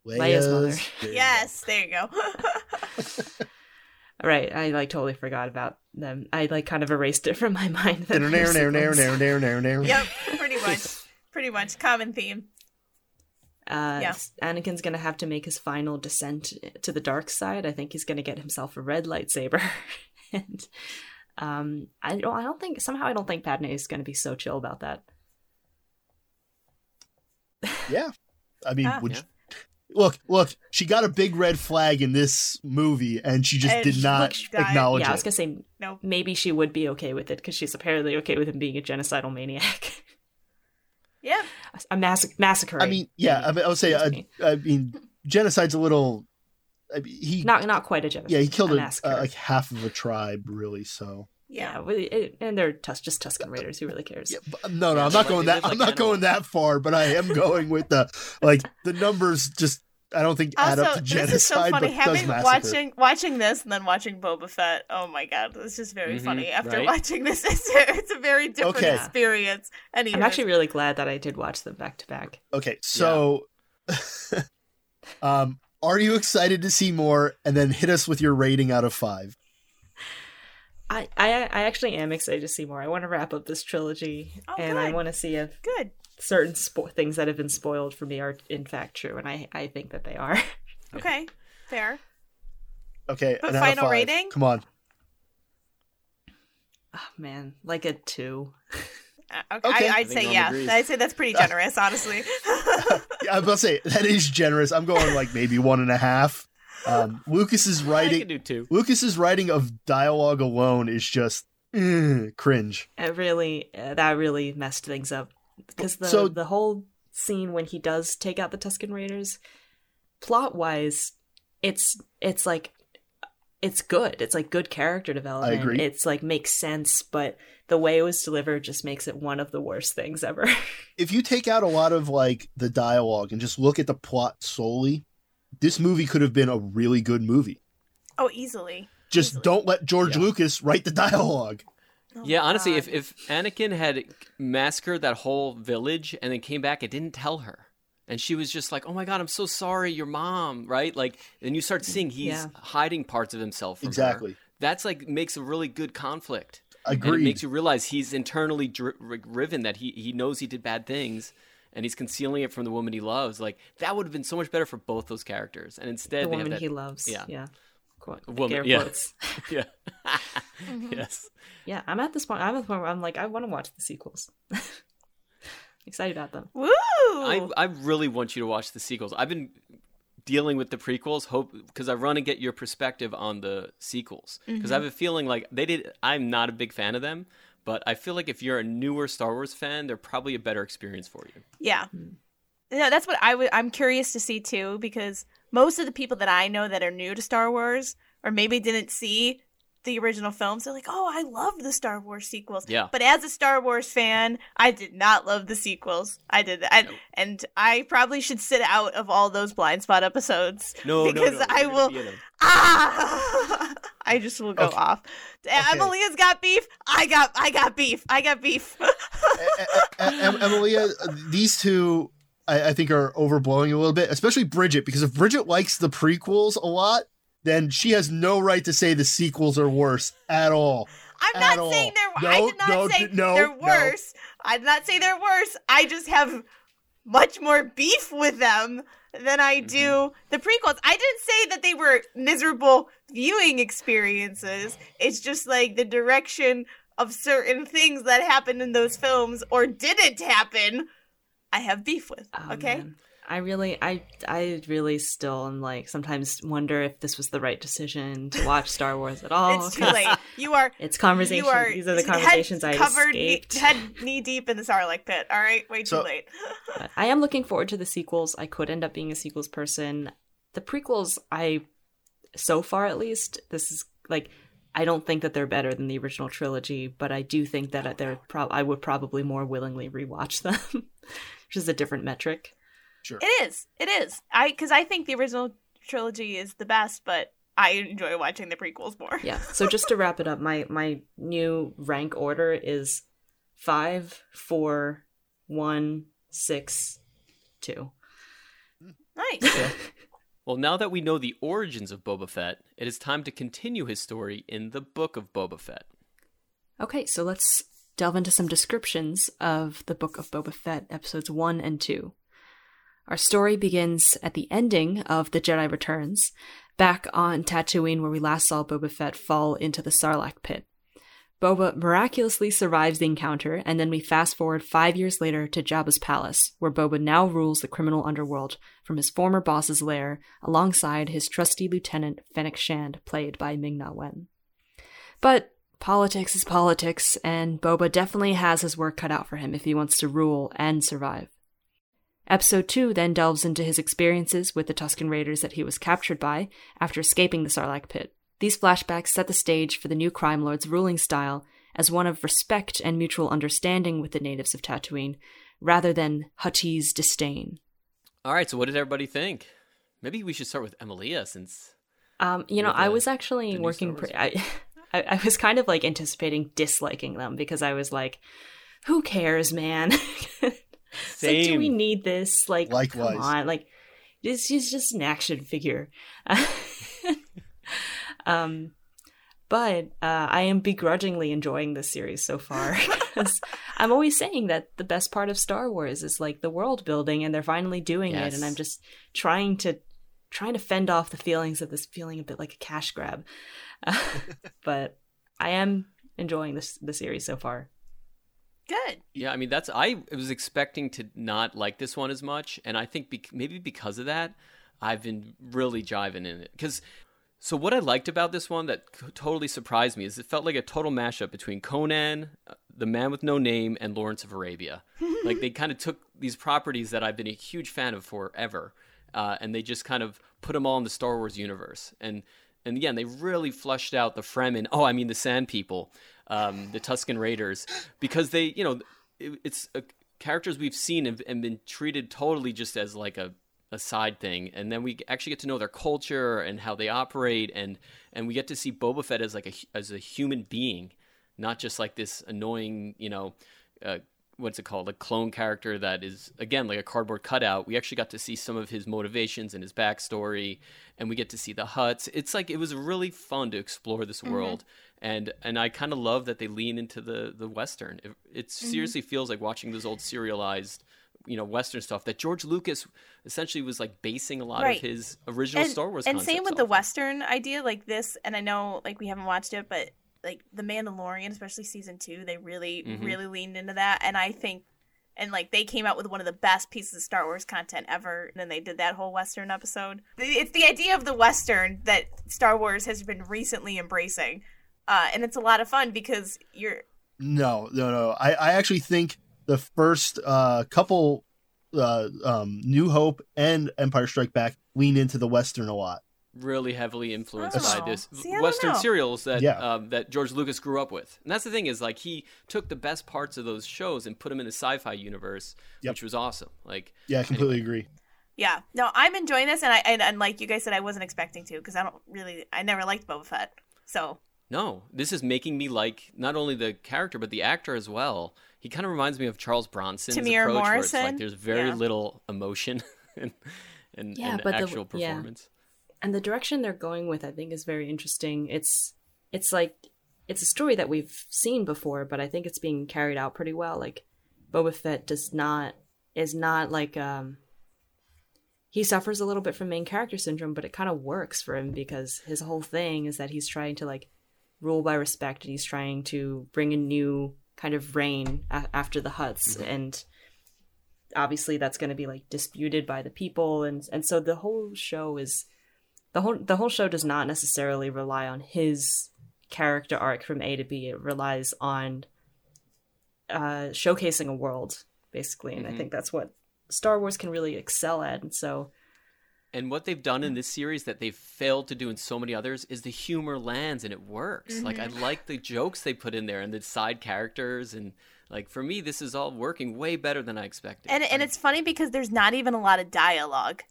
Speaker 2: Leia's mother.
Speaker 3: There
Speaker 6: Yes, there you go.
Speaker 2: right, I like totally forgot about them. I like kind of erased it from my mind.
Speaker 3: go.
Speaker 2: that
Speaker 3: Nair,
Speaker 2: they're
Speaker 3: nair, nair, nair, nair, nair, nair.
Speaker 6: yep, pretty much. Pretty much common theme.
Speaker 2: Uh,
Speaker 6: Yeah.
Speaker 2: Anakin's gonna have to make his final descent to the dark side. I think he's gonna get himself a red lightsaber, and um, I don't. I don't think somehow I don't think Padme is gonna be so chill about that.
Speaker 3: Yeah. I mean,
Speaker 6: Ah.
Speaker 3: would
Speaker 5: Yeah.
Speaker 3: Look, look, she got a big red flag in this movie and she just
Speaker 6: And
Speaker 3: did not
Speaker 6: look, guy-
Speaker 3: acknowledge
Speaker 2: yeah, I was gonna say
Speaker 6: No.
Speaker 2: maybe she would be okay with it because she's apparently okay with him being a genocidal maniac,
Speaker 6: yeah,
Speaker 2: a mass- massacre.
Speaker 3: I mean, yeah, I, mean, I would say, uh, I mean, genocide's a little. I mean, he,
Speaker 2: not not quite a genocide.
Speaker 3: yeah, he killed
Speaker 2: a
Speaker 3: a, uh, like half of a tribe, really. So,
Speaker 6: Yeah.
Speaker 2: yeah, it- and they're tus- just Tusken Raiders. Who really cares?
Speaker 3: yeah, but, no, no,
Speaker 5: Yeah,
Speaker 3: I'm not going that.
Speaker 5: live
Speaker 3: I'm
Speaker 5: like
Speaker 3: not going that far, but I am going with the like the numbers. Just I don't think add up
Speaker 6: Also,
Speaker 3: to
Speaker 6: this is so funny.
Speaker 3: but
Speaker 6: Having
Speaker 3: massacre.
Speaker 6: watching watching this and then watching Boba Fett. Oh my god, it's just very
Speaker 5: Mhm,
Speaker 6: funny. After
Speaker 5: right?
Speaker 6: watching this, it's a, it's a very different
Speaker 3: Okay.
Speaker 6: experience. Anyway,
Speaker 2: I'm actually really glad that I did watch them back to back.
Speaker 3: Okay, so, um, are you excited to see more? And then hit us with your rating out of five.
Speaker 2: I, I I actually am excited to see more. I want to wrap up this trilogy,
Speaker 6: Oh,
Speaker 2: and I want to see if
Speaker 6: good.
Speaker 2: certain spo- things that have been spoiled for me are in fact true, and I I think that they are.
Speaker 6: Okay, fair.
Speaker 3: Okay,
Speaker 6: But
Speaker 3: an
Speaker 6: final rating?
Speaker 3: Come on.
Speaker 2: oh man, like a two.
Speaker 6: Uh, okay,
Speaker 3: Okay.
Speaker 6: I,
Speaker 5: I
Speaker 6: I'd
Speaker 5: think
Speaker 6: say
Speaker 5: Norm
Speaker 6: yeah.
Speaker 5: agrees.
Speaker 6: I'd say that's pretty generous, honestly.
Speaker 3: Yeah, I'm about to say that is generous. I'm going like maybe one and a half. Um, Lucas's
Speaker 5: I can
Speaker 3: writing,
Speaker 5: do two.
Speaker 3: Lucas's writing of dialogue alone is just eh, cringe.
Speaker 2: It really uh, that really messed things up because the
Speaker 3: So-
Speaker 2: the whole scene when he does take out the Tusken Raiders, plot wise, it's it's like it's good. It's like good character development.
Speaker 3: agree.
Speaker 2: It's like makes sense, but the way it was delivered just makes it one of the worst things ever.
Speaker 3: If you take out a lot of like the dialogue and just look at the plot solely, this movie could have been a really good movie.
Speaker 6: oh, easily.
Speaker 3: Just
Speaker 6: Easily.
Speaker 3: don't let George
Speaker 5: Yeah.
Speaker 3: Lucas write the dialogue.
Speaker 6: Oh
Speaker 5: Yeah, honestly,
Speaker 6: God.
Speaker 5: if, if Anakin had massacred that whole village and then came back and didn't tell her, and she was just like, "Oh my god, I'm so sorry, your mom," right? Like, and you start seeing he's
Speaker 2: Yeah.
Speaker 5: hiding parts of himself from her.
Speaker 3: Exactly.
Speaker 5: That's like makes a really good conflict. And it makes you realize he's internally dri- riven that he he knows he did bad things. And he's concealing it from the woman he loves. Like that would have been so much better for both those characters. And instead,
Speaker 2: the
Speaker 5: they have
Speaker 2: woman
Speaker 5: that-
Speaker 2: he loves.
Speaker 5: yeah.
Speaker 2: yeah. Quote,
Speaker 5: Woman,
Speaker 2: air
Speaker 5: yeah. yeah,
Speaker 6: Mm-hmm.
Speaker 5: yes.
Speaker 2: Yeah, I'm at this point. I'm at the point where I'm like, I want to watch the sequels. Excited about them.
Speaker 6: Woo!
Speaker 5: I, I really want you to watch the sequels. I've been dealing with the prequels, hope because I want to get your perspective on the sequels because I have a feeling like they did. I'm not a big fan of them, but I feel like if you're a newer Star Wars fan, they're probably a better experience for you.
Speaker 6: Yeah. Hmm. No, that's what I would I'm curious to see too because most of the people that I know that are new to Star Wars or maybe didn't see the original films, they're like, "Oh, I loved the Star Wars sequels."
Speaker 5: Yeah.
Speaker 6: But as a Star Wars fan, I did not love the sequels. I did I, and I probably should sit out of all those blind spot episodes
Speaker 5: No, no,
Speaker 6: because
Speaker 5: no,
Speaker 6: I will
Speaker 5: be in them.
Speaker 6: ah I just will go
Speaker 3: Okay.
Speaker 6: off. Emilia's got beef. I got I got beef. I got beef.
Speaker 3: Em- Emilia, these two, I, I think, are overblowing a little bit, especially Bridget, because if Bridget likes the prequels a lot, then she has no right to say the sequels are worse at all.
Speaker 6: I'm
Speaker 3: at
Speaker 6: not saying they're. I
Speaker 3: No,
Speaker 6: did not
Speaker 3: no,
Speaker 6: say
Speaker 3: d- no,
Speaker 6: they're
Speaker 3: no.
Speaker 6: worse. I did not say they're worse. I just have much more beef with them than I do
Speaker 3: Mm-hmm.
Speaker 6: the prequels. I didn't say that they were miserable viewing experiences. It's just like the direction of certain things that happened in those films or didn't happen. I have beef with.
Speaker 2: Oh,
Speaker 6: okay.
Speaker 2: man. I really, I, I really still am like sometimes wonder if this was the right decision to watch Star Wars at all.
Speaker 6: It's too
Speaker 2: 'cause
Speaker 6: late. You are.
Speaker 2: It's conversation.
Speaker 6: You are
Speaker 2: These are the conversations
Speaker 6: head
Speaker 2: I
Speaker 6: covered knee, head knee deep in the Sarlacc pit. All right, way too
Speaker 3: So-
Speaker 6: late.
Speaker 2: But I am looking forward to the sequels. I could end up being a sequels person. The prequels, I so far at least, this is like I don't think that they're better than the original trilogy, but I do think that they're pro- I would probably more willingly rewatch them, which is a different metric.
Speaker 3: Sure.
Speaker 6: It is. It is. I because I think the original trilogy is the best, but I enjoy watching the prequels more.
Speaker 2: Yeah. So just to wrap it up, my my new rank order is five, four, one, six, two.
Speaker 6: Nice.
Speaker 5: Well, now that we know the origins of Boba Fett, it is time to continue his story in the Book of Boba Fett.
Speaker 2: Okay, so let's delve into some descriptions of the Book of Boba Fett, episodes 1 and 2. Our story begins at the ending of The Jedi Returns, back on Tatooine where we last saw Boba Fett fall into the Sarlacc pit. Boba miraculously survives the encounter, and then we fast forward five years later to Jabba's palace, where Boba now rules the criminal underworld from his former boss's lair, alongside his trusty lieutenant Fennec Shand, played by Ming Na Wen. But politics is politics, and Boba definitely has his work cut out for him if he wants to rule and survive. Episode 2 then delves into his experiences with the Tusken Raiders that he was captured by after escaping the Sarlacc pit. These flashbacks set the stage for the new Crime Lord's ruling style as one of respect and mutual understanding with the natives of Tatooine, rather than Huttese disdain.
Speaker 5: All right, so what did everybody think? Maybe we should start with Emilia since.
Speaker 2: Um, you know,
Speaker 5: With
Speaker 2: I was actually working. Pre- I, I, I was kind of like anticipating disliking them because I was like, "Who cares, man? It's like, do we need this? Like,
Speaker 3: Likewise.
Speaker 2: come on, like, this is just an action figure." um, but uh, I am begrudgingly enjoying this series so far I'm always saying that the best part of Star Wars is like the world building, and they're finally doing it, and I'm just trying to trying to fend off the feelings of this feeling a bit like a cash grab. but I am enjoying this the series so far.
Speaker 6: Good.
Speaker 5: Yeah, I mean that's I was expecting to not like this one as much, and I think bec maybe because of that, I've been really jiving in it. Because so what I liked about this one that c- totally surprised me is it felt like a total mashup between Conan, uh, The Man with No Name, and Lawrence of Arabia. like they kind of took these properties that I've been a huge fan of forever, uh, and they just kind of put them all in the Star Wars universe. And and again, they really flushed out the Fremen. Oh, I mean the Sand People, um, the Tusken Raiders, because they, you know, it, it's uh, characters we've seen and, and been treated totally just as like a, a side thing, and then we actually get to know their culture and how they operate, and and we get to see Boba Fett as like a as a human being, not just like this annoying, you know. Uh, What's it called? A clone character that is again like a cardboard cutout. We actually got to see some of his motivations and his backstory, and we get to see the Hutts. It's like it was really fun to explore this mm-hmm. world, and and I kind of love that they lean into the the western. It, it mm-hmm. seriously feels like watching those old serialized, you know, western stuff that George Lucas essentially was like basing a lot
Speaker 6: Right.
Speaker 5: of his original
Speaker 6: and,
Speaker 5: Star Wars.
Speaker 6: and same with the
Speaker 5: off of.
Speaker 6: western idea like this and i know like we haven't watched it but like the mandalorian especially season two they really
Speaker 5: Mhm.
Speaker 6: really leaned into that and i think and like they came out with one of the best pieces of star wars content ever and then they did that whole western episode it's the idea of the western that star wars has been recently embracing uh, and it's a lot of fun because you're
Speaker 3: No, no, no. I, I actually think the first uh, couple, uh, um, New Hope and Empire Strike Back lean into the Western a lot.
Speaker 5: Really heavily influenced
Speaker 6: Oh.
Speaker 5: by this
Speaker 6: See,
Speaker 5: Western
Speaker 6: know.
Speaker 5: serials that
Speaker 3: Yeah.
Speaker 5: um, that George Lucas grew up with. And that's the thing is like he took the best parts of those shows and put them in the sci-fi universe,
Speaker 3: Yep.
Speaker 5: which was awesome. Like
Speaker 3: Yeah, I completely agree.
Speaker 6: yeah no i'm enjoying this and i and, and like you guys said i wasn't expecting to because i don't really i never liked boba fett so
Speaker 5: No, this is making me like not only the character but the actor as well. He kind of reminds me of Charles Bronson's
Speaker 6: Tamir
Speaker 5: approach, where it's like
Speaker 6: Morrison?
Speaker 5: there's very
Speaker 6: Yeah.
Speaker 5: little emotion and and,
Speaker 2: Yeah,
Speaker 5: and
Speaker 2: but the-
Speaker 5: actual
Speaker 2: yeah. And the direction they're going with i think is very interesting. It's it's like it's a story that we've seen before but i think it's being carried out pretty well. Like boba fett does not is not like um he suffers a little bit from main character syndrome but it kind of works for him because his whole thing is that he's trying to like rule by respect and he's trying to bring a new kind of reign a- after the Hutts. And obviously that's going to be like disputed by the people. And and so the whole show is the whole the whole show does not necessarily rely on his character arc from A to B. It relies on uh, showcasing a world, basically, and I think that's what Star Wars can really excel at. And so,
Speaker 5: And what they've done in this series that they've failed to do in so many others is the humor lands and it works. Like I like the jokes they put in there and the side characters and like for me this is all working way better than I expected.
Speaker 6: And and it's funny because there's not even a lot of dialogue.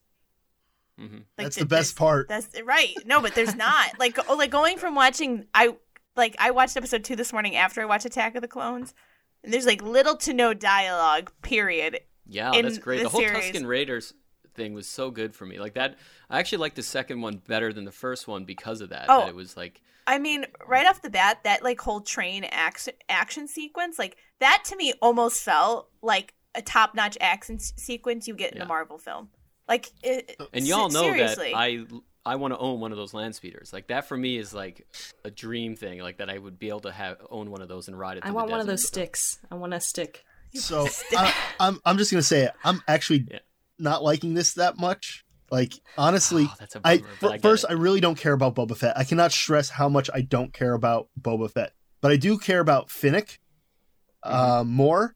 Speaker 5: Mhm.
Speaker 6: Like,
Speaker 3: That's the
Speaker 6: th-
Speaker 3: best part.
Speaker 6: That's right. No, but there's not. like oh, like going from watching I like I watched episode 2 this morning after I watched Attack of the Clones. And there's like little to no dialogue, period.
Speaker 5: Yeah, that's great.
Speaker 6: the
Speaker 5: The, whole
Speaker 6: series.
Speaker 5: Tusken Raiders thing was so good for me. Like that I actually liked the second one better than the first one because of that.
Speaker 6: Oh.
Speaker 5: That it was like
Speaker 6: I mean, right off the bat, that like whole train action action sequence, like that to me almost felt like a top notch action sequence you get in
Speaker 5: Yeah.
Speaker 6: a Marvel film. Like, it,
Speaker 5: and y'all know
Speaker 6: seriously.
Speaker 5: that I I want to own one of those land speeders. Like that for me is like a dream thing. Like that I would be able to have own one of those and ride it.
Speaker 2: I want
Speaker 5: the
Speaker 2: one of those sticks. I want a stick.
Speaker 3: So I, I'm I'm just gonna say it. I'm actually
Speaker 5: Yeah.
Speaker 3: not liking this that much. Like honestly,
Speaker 5: Oh, that's a
Speaker 3: I
Speaker 5: bummer, but I
Speaker 3: first
Speaker 5: it.
Speaker 3: I really don't care about Boba Fett. I cannot stress how much I don't care about Boba Fett, but I do care about Fennec
Speaker 5: Mm-hmm.
Speaker 3: uh, more.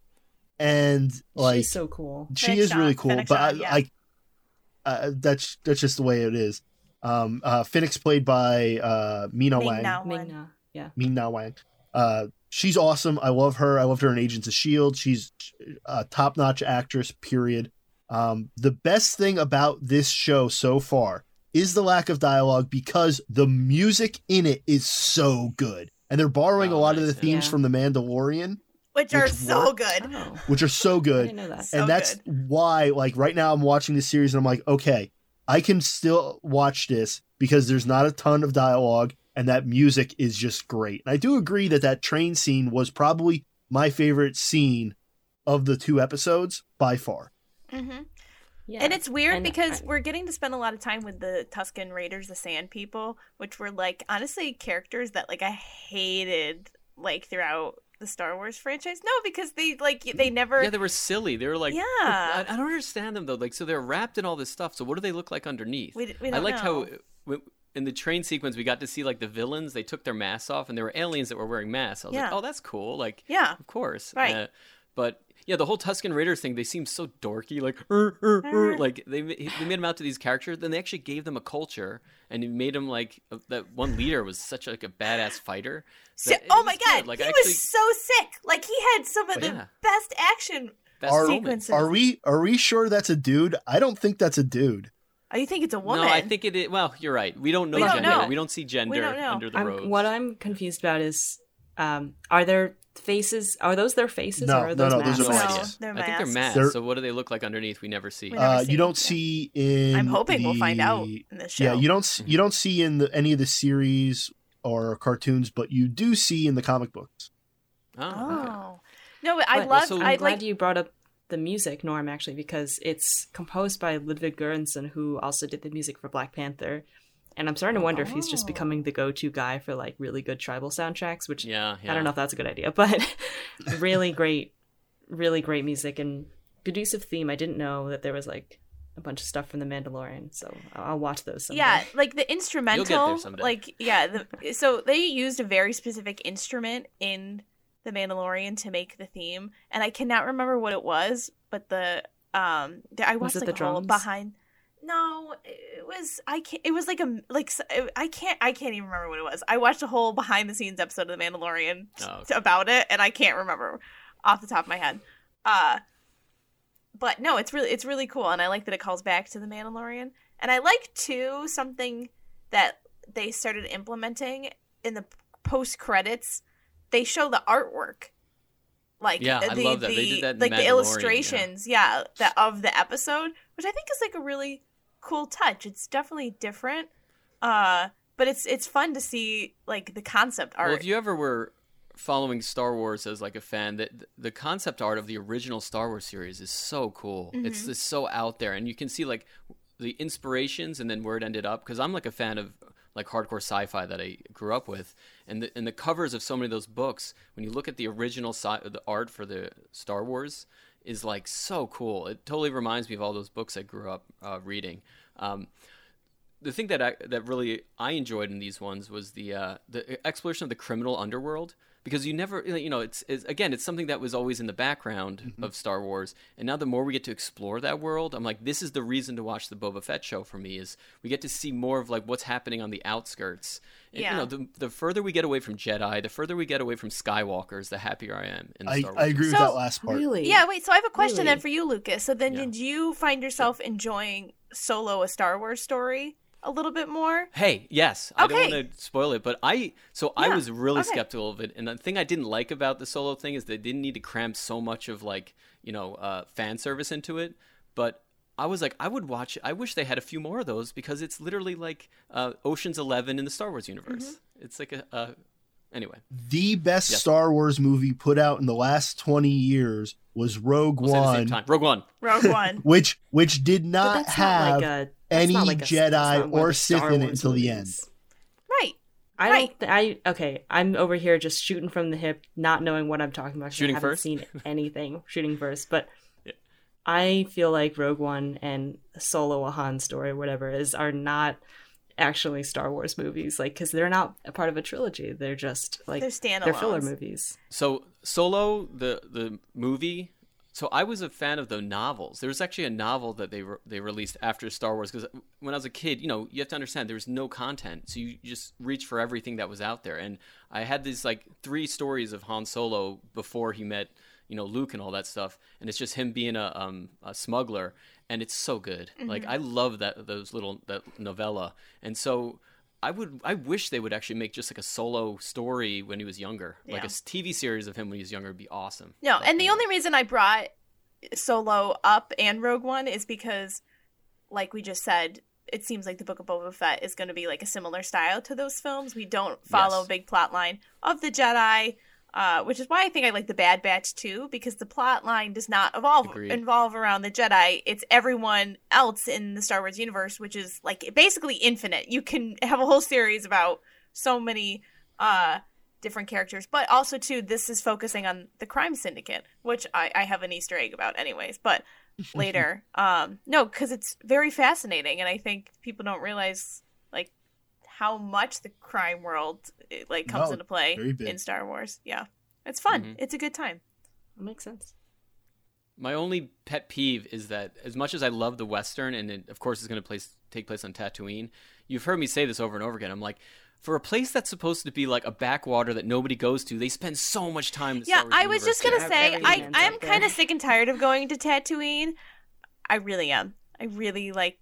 Speaker 3: And like
Speaker 2: She's so cool.
Speaker 3: she
Speaker 6: Fennec
Speaker 3: is
Speaker 6: Shand,
Speaker 3: really cool,
Speaker 6: Fennec
Speaker 3: but I,
Speaker 6: Shand, yeah.
Speaker 3: like uh, that's that's just the way it is. Um, uh, Fennec's played by uh, Mina
Speaker 6: Ming
Speaker 3: Wang.
Speaker 6: Na Wen.
Speaker 2: Ming-Na. Yeah.
Speaker 3: Min Na Wang. Uh, she's awesome. I love her. I loved her in Agents of Shield. She's a top notch actress. Period. Um, the best thing about this show so far is the lack of dialogue because the music in it is so good, and they're borrowing
Speaker 5: Oh,
Speaker 3: a lot of the themes
Speaker 2: yeah.
Speaker 3: from The Mandalorian,
Speaker 6: which are so
Speaker 3: work.
Speaker 6: good.
Speaker 2: Oh,
Speaker 3: which are so good
Speaker 2: didn't know that.
Speaker 6: So
Speaker 3: and that's
Speaker 6: good.
Speaker 3: why like right now i'm watching this series and i'm like okay i can still watch this because there's not a ton of dialogue and that music is just great and i do agree that that train scene was probably my favorite scene of the two episodes by far
Speaker 6: hmm
Speaker 2: Yeah.
Speaker 6: And it's weird
Speaker 2: And
Speaker 6: because
Speaker 2: I-
Speaker 6: we're getting to spend a lot of time with the Tusken Raiders, the Sand People, which were like honestly characters that like I hated like throughout the Star Wars franchise. No, because they like they never
Speaker 5: Yeah, they were silly. They were like,
Speaker 6: Yeah.
Speaker 5: I, I don't understand them though. Like, so they're wrapped in all this stuff. So what do they look like underneath?
Speaker 6: We we
Speaker 5: I liked
Speaker 6: know.
Speaker 5: how in the train sequence we got to see like the villains. They took their masks off, and there were aliens that were wearing masks. I was like, oh, that's cool. Like,
Speaker 6: Yeah.
Speaker 5: of course,
Speaker 6: Right.
Speaker 5: Uh, but yeah, the whole Tusken Raiders thing, they seem so dorky. Like, "Er, er, er,"
Speaker 6: Er.
Speaker 5: like they they made them out to these characters. Then they actually gave them a culture, and it made them like uh, that. One leader was such like a badass fighter.
Speaker 6: So, oh
Speaker 5: was
Speaker 6: my
Speaker 5: good.
Speaker 6: god,
Speaker 5: Like,
Speaker 6: he
Speaker 5: I actually,
Speaker 6: was so sick. Like he had some of
Speaker 5: Oh,
Speaker 6: the
Speaker 5: yeah.
Speaker 6: best action.
Speaker 5: best
Speaker 3: Are-
Speaker 6: sequences.
Speaker 3: are we are we sure that's a dude i don't think that's a dude
Speaker 6: Oh, you think it's a woman?
Speaker 5: No, I think it is. Well, you're right. We don't know
Speaker 6: We don't
Speaker 5: gender.
Speaker 6: know.
Speaker 5: We don't see gender
Speaker 6: don't
Speaker 5: under the
Speaker 2: I'm,
Speaker 5: robes.
Speaker 2: what I'm confused about is, um, are their faces? Are those their faces?
Speaker 3: No,
Speaker 2: or are
Speaker 3: no,
Speaker 2: those
Speaker 3: no, those
Speaker 2: masks?
Speaker 3: are
Speaker 5: no
Speaker 3: masks.
Speaker 5: idea.
Speaker 6: They're
Speaker 5: I think they're
Speaker 6: masks.
Speaker 5: masks.
Speaker 3: They're-
Speaker 5: So what do they look like underneath? We never see.
Speaker 6: We never
Speaker 3: uh,
Speaker 6: seen
Speaker 3: you don't
Speaker 6: yeah.
Speaker 3: see in
Speaker 6: I'm hoping we'll find out in the show.
Speaker 3: yeah you don't s- you don't see in the, any of the series or cartoons but you do see in the comic books
Speaker 5: Oh, okay.
Speaker 6: Oh no, I
Speaker 2: But
Speaker 6: love.
Speaker 5: also-
Speaker 2: I'm
Speaker 6: I
Speaker 2: glad
Speaker 6: like.
Speaker 2: you brought up the music, Norm, actually, because it's composed by Ludwig Göransson, who also did the music for Black Panther. And I'm starting to wonder if he's just
Speaker 6: Oh.
Speaker 2: becoming the go-to guy for like really good tribal soundtracks, which
Speaker 5: Yeah, yeah.
Speaker 2: I don't know if that's a good idea, but really great, really great music and good use of theme. I didn't know that there was like a bunch of stuff from The Mandalorian, so I'll I'll watch those. Someday.
Speaker 6: Yeah, like the instrumental.
Speaker 5: someday.
Speaker 6: Like yeah, the, so they used a very specific instrument in the Mandalorian to make the theme, and I cannot remember what it was, but the um, there, I
Speaker 2: Was it
Speaker 6: like
Speaker 2: the
Speaker 6: a whole
Speaker 2: drums?
Speaker 6: behind. No, it was I can't. It was like a like i can't I can't even remember what it was. I watched a whole behind the scenes episode of The Mandalorian
Speaker 5: Oh, okay.
Speaker 6: about it, and I can't remember off the top of my head. Uh, but no, it's really it's really cool, and I like that it calls back to the Mandalorian. And I like too something that they started implementing in the post credits. They show the artwork, like
Speaker 5: Yeah, I
Speaker 6: the,
Speaker 5: love that.
Speaker 6: the
Speaker 5: They did that in
Speaker 6: like the
Speaker 5: Mandalorian, yeah.
Speaker 6: illustrations, yeah, that of the episode, which I think is like a really cool touch. It's definitely different, uh, but it's it's fun to see like the concept art.
Speaker 5: Well, if you ever were following Star Wars as like a fan, that the concept art of the original Star Wars series is so cool.
Speaker 6: Mm-hmm.
Speaker 5: It's just so out there, and you can see like the inspirations and then where it ended up. Because I'm like a fan of like hardcore sci-fi that I grew up with, and the and the covers of so many of those books. When you look at the original sci- the art for the Star Wars, is like so cool. It totally reminds me of all those books I grew up uh, reading. Um, the thing that I, that really I enjoyed in these ones was the uh, the exploration of the criminal underworld because you never you know it's, it's again it's something that was always in the background
Speaker 3: Mm-hmm.
Speaker 5: of Star Wars and now the more we get to explore that world I'm like this is the reason to watch the Boba Fett show for me is we get to see more of like what's happening on the outskirts and,
Speaker 6: Yeah.
Speaker 5: you know the, the further we get away from Jedi the further we get away from Skywalkers the happier I am in
Speaker 3: I,
Speaker 5: Star Wars
Speaker 3: I agree with
Speaker 6: So-
Speaker 3: that last part.
Speaker 2: Really?
Speaker 6: Yeah, wait. So I have a question then for you, Lucas. So then,
Speaker 5: Yeah.
Speaker 6: did you find yourself enjoying Solo: A Star Wars Story a little bit more?
Speaker 5: Hey, yes. I don't want to spoil it, but I so I was really
Speaker 6: okay.
Speaker 5: skeptical of it, and the thing I didn't like about the solo thing is they didn't need to cram so much of like you know uh, fan service into it. But I was like, I would watch. I wish they had a few more of those because it's literally like uh, Ocean's Eleven in the Star Wars universe.
Speaker 6: Mm-hmm.
Speaker 5: It's like a. Uh, anyway,
Speaker 3: The best
Speaker 5: Yes.
Speaker 3: Star Wars movie put out in the last 20 years was Rogue
Speaker 5: we'll say it at the same
Speaker 3: One,
Speaker 5: time. Rogue One.
Speaker 6: Rogue One.
Speaker 3: which which did not have
Speaker 2: not like a
Speaker 3: any
Speaker 2: not like a-
Speaker 3: Jedi
Speaker 2: not
Speaker 3: or Sith in it
Speaker 2: Wars
Speaker 3: until the
Speaker 2: end.
Speaker 6: right.
Speaker 2: I
Speaker 6: Right.
Speaker 2: don't. Th- I okay. I'm over here just shooting from the hip, not knowing what I'm talking about.
Speaker 5: Shooting
Speaker 2: I haven't
Speaker 5: first?
Speaker 2: Seen anything? shooting first, but
Speaker 5: Yeah.
Speaker 2: I feel like Rogue One and Solo: A Han Story, or whatever, is are not actually Star Wars movies. Like, because they're not a part of a trilogy. They're just like
Speaker 6: They're
Speaker 2: They're filler movies.
Speaker 5: So Solo, the the movie. So I was a fan of the novels. There was actually a novel that they re- they released after Star Wars because when I was a kid, you know, you have to understand there was no content, so you just reach for everything that was out there. And I had these like three stories of Han Solo before he met you know Luke and all that stuff, and it's just him being a um a smuggler, and it's so good. Like mm-hmm. I love that those little that novella, and so. I would. I wish they would actually make just like a solo story when he was younger,
Speaker 6: yeah.
Speaker 5: like a TV series of him when he was younger would be awesome.
Speaker 6: No,
Speaker 5: But,
Speaker 6: and the
Speaker 5: know,
Speaker 6: only reason I brought Solo up and Rogue One is because, like we just said, it seems like the Book of Boba Fett is going to be like a similar style to those films. We don't follow
Speaker 5: Yes.
Speaker 6: a big plot line of the Jedi, uh, which is why I think I like the Bad Batch too, because the plot line does not evolve
Speaker 5: Agreed.
Speaker 6: involve around the Jedi. It's everyone else in the Star Wars universe, which is like basically infinite. You can have a whole series about so many uh different characters but also too this is focusing on the crime syndicate which i, I have an easter egg about anyways but later um no because it's very fascinating and i think people don't realize how much the crime world eh, like comes
Speaker 3: No,
Speaker 6: into play in star wars yeah it's fun
Speaker 5: Mhm.
Speaker 6: it's a good time
Speaker 2: That makes sense.
Speaker 5: My only pet peeve is that as much as I love the western, and it, of course it's going to place take place on Tatooine, you've heard me say this over and over again. I'm like, for a place that's supposed to be like a backwater that nobody goes to, they spend so much time.
Speaker 6: Yeah
Speaker 5: Star Wars
Speaker 6: i was
Speaker 5: universe
Speaker 6: just gonna say i i'm kind of sick and tired of going to tatooine i really am i really like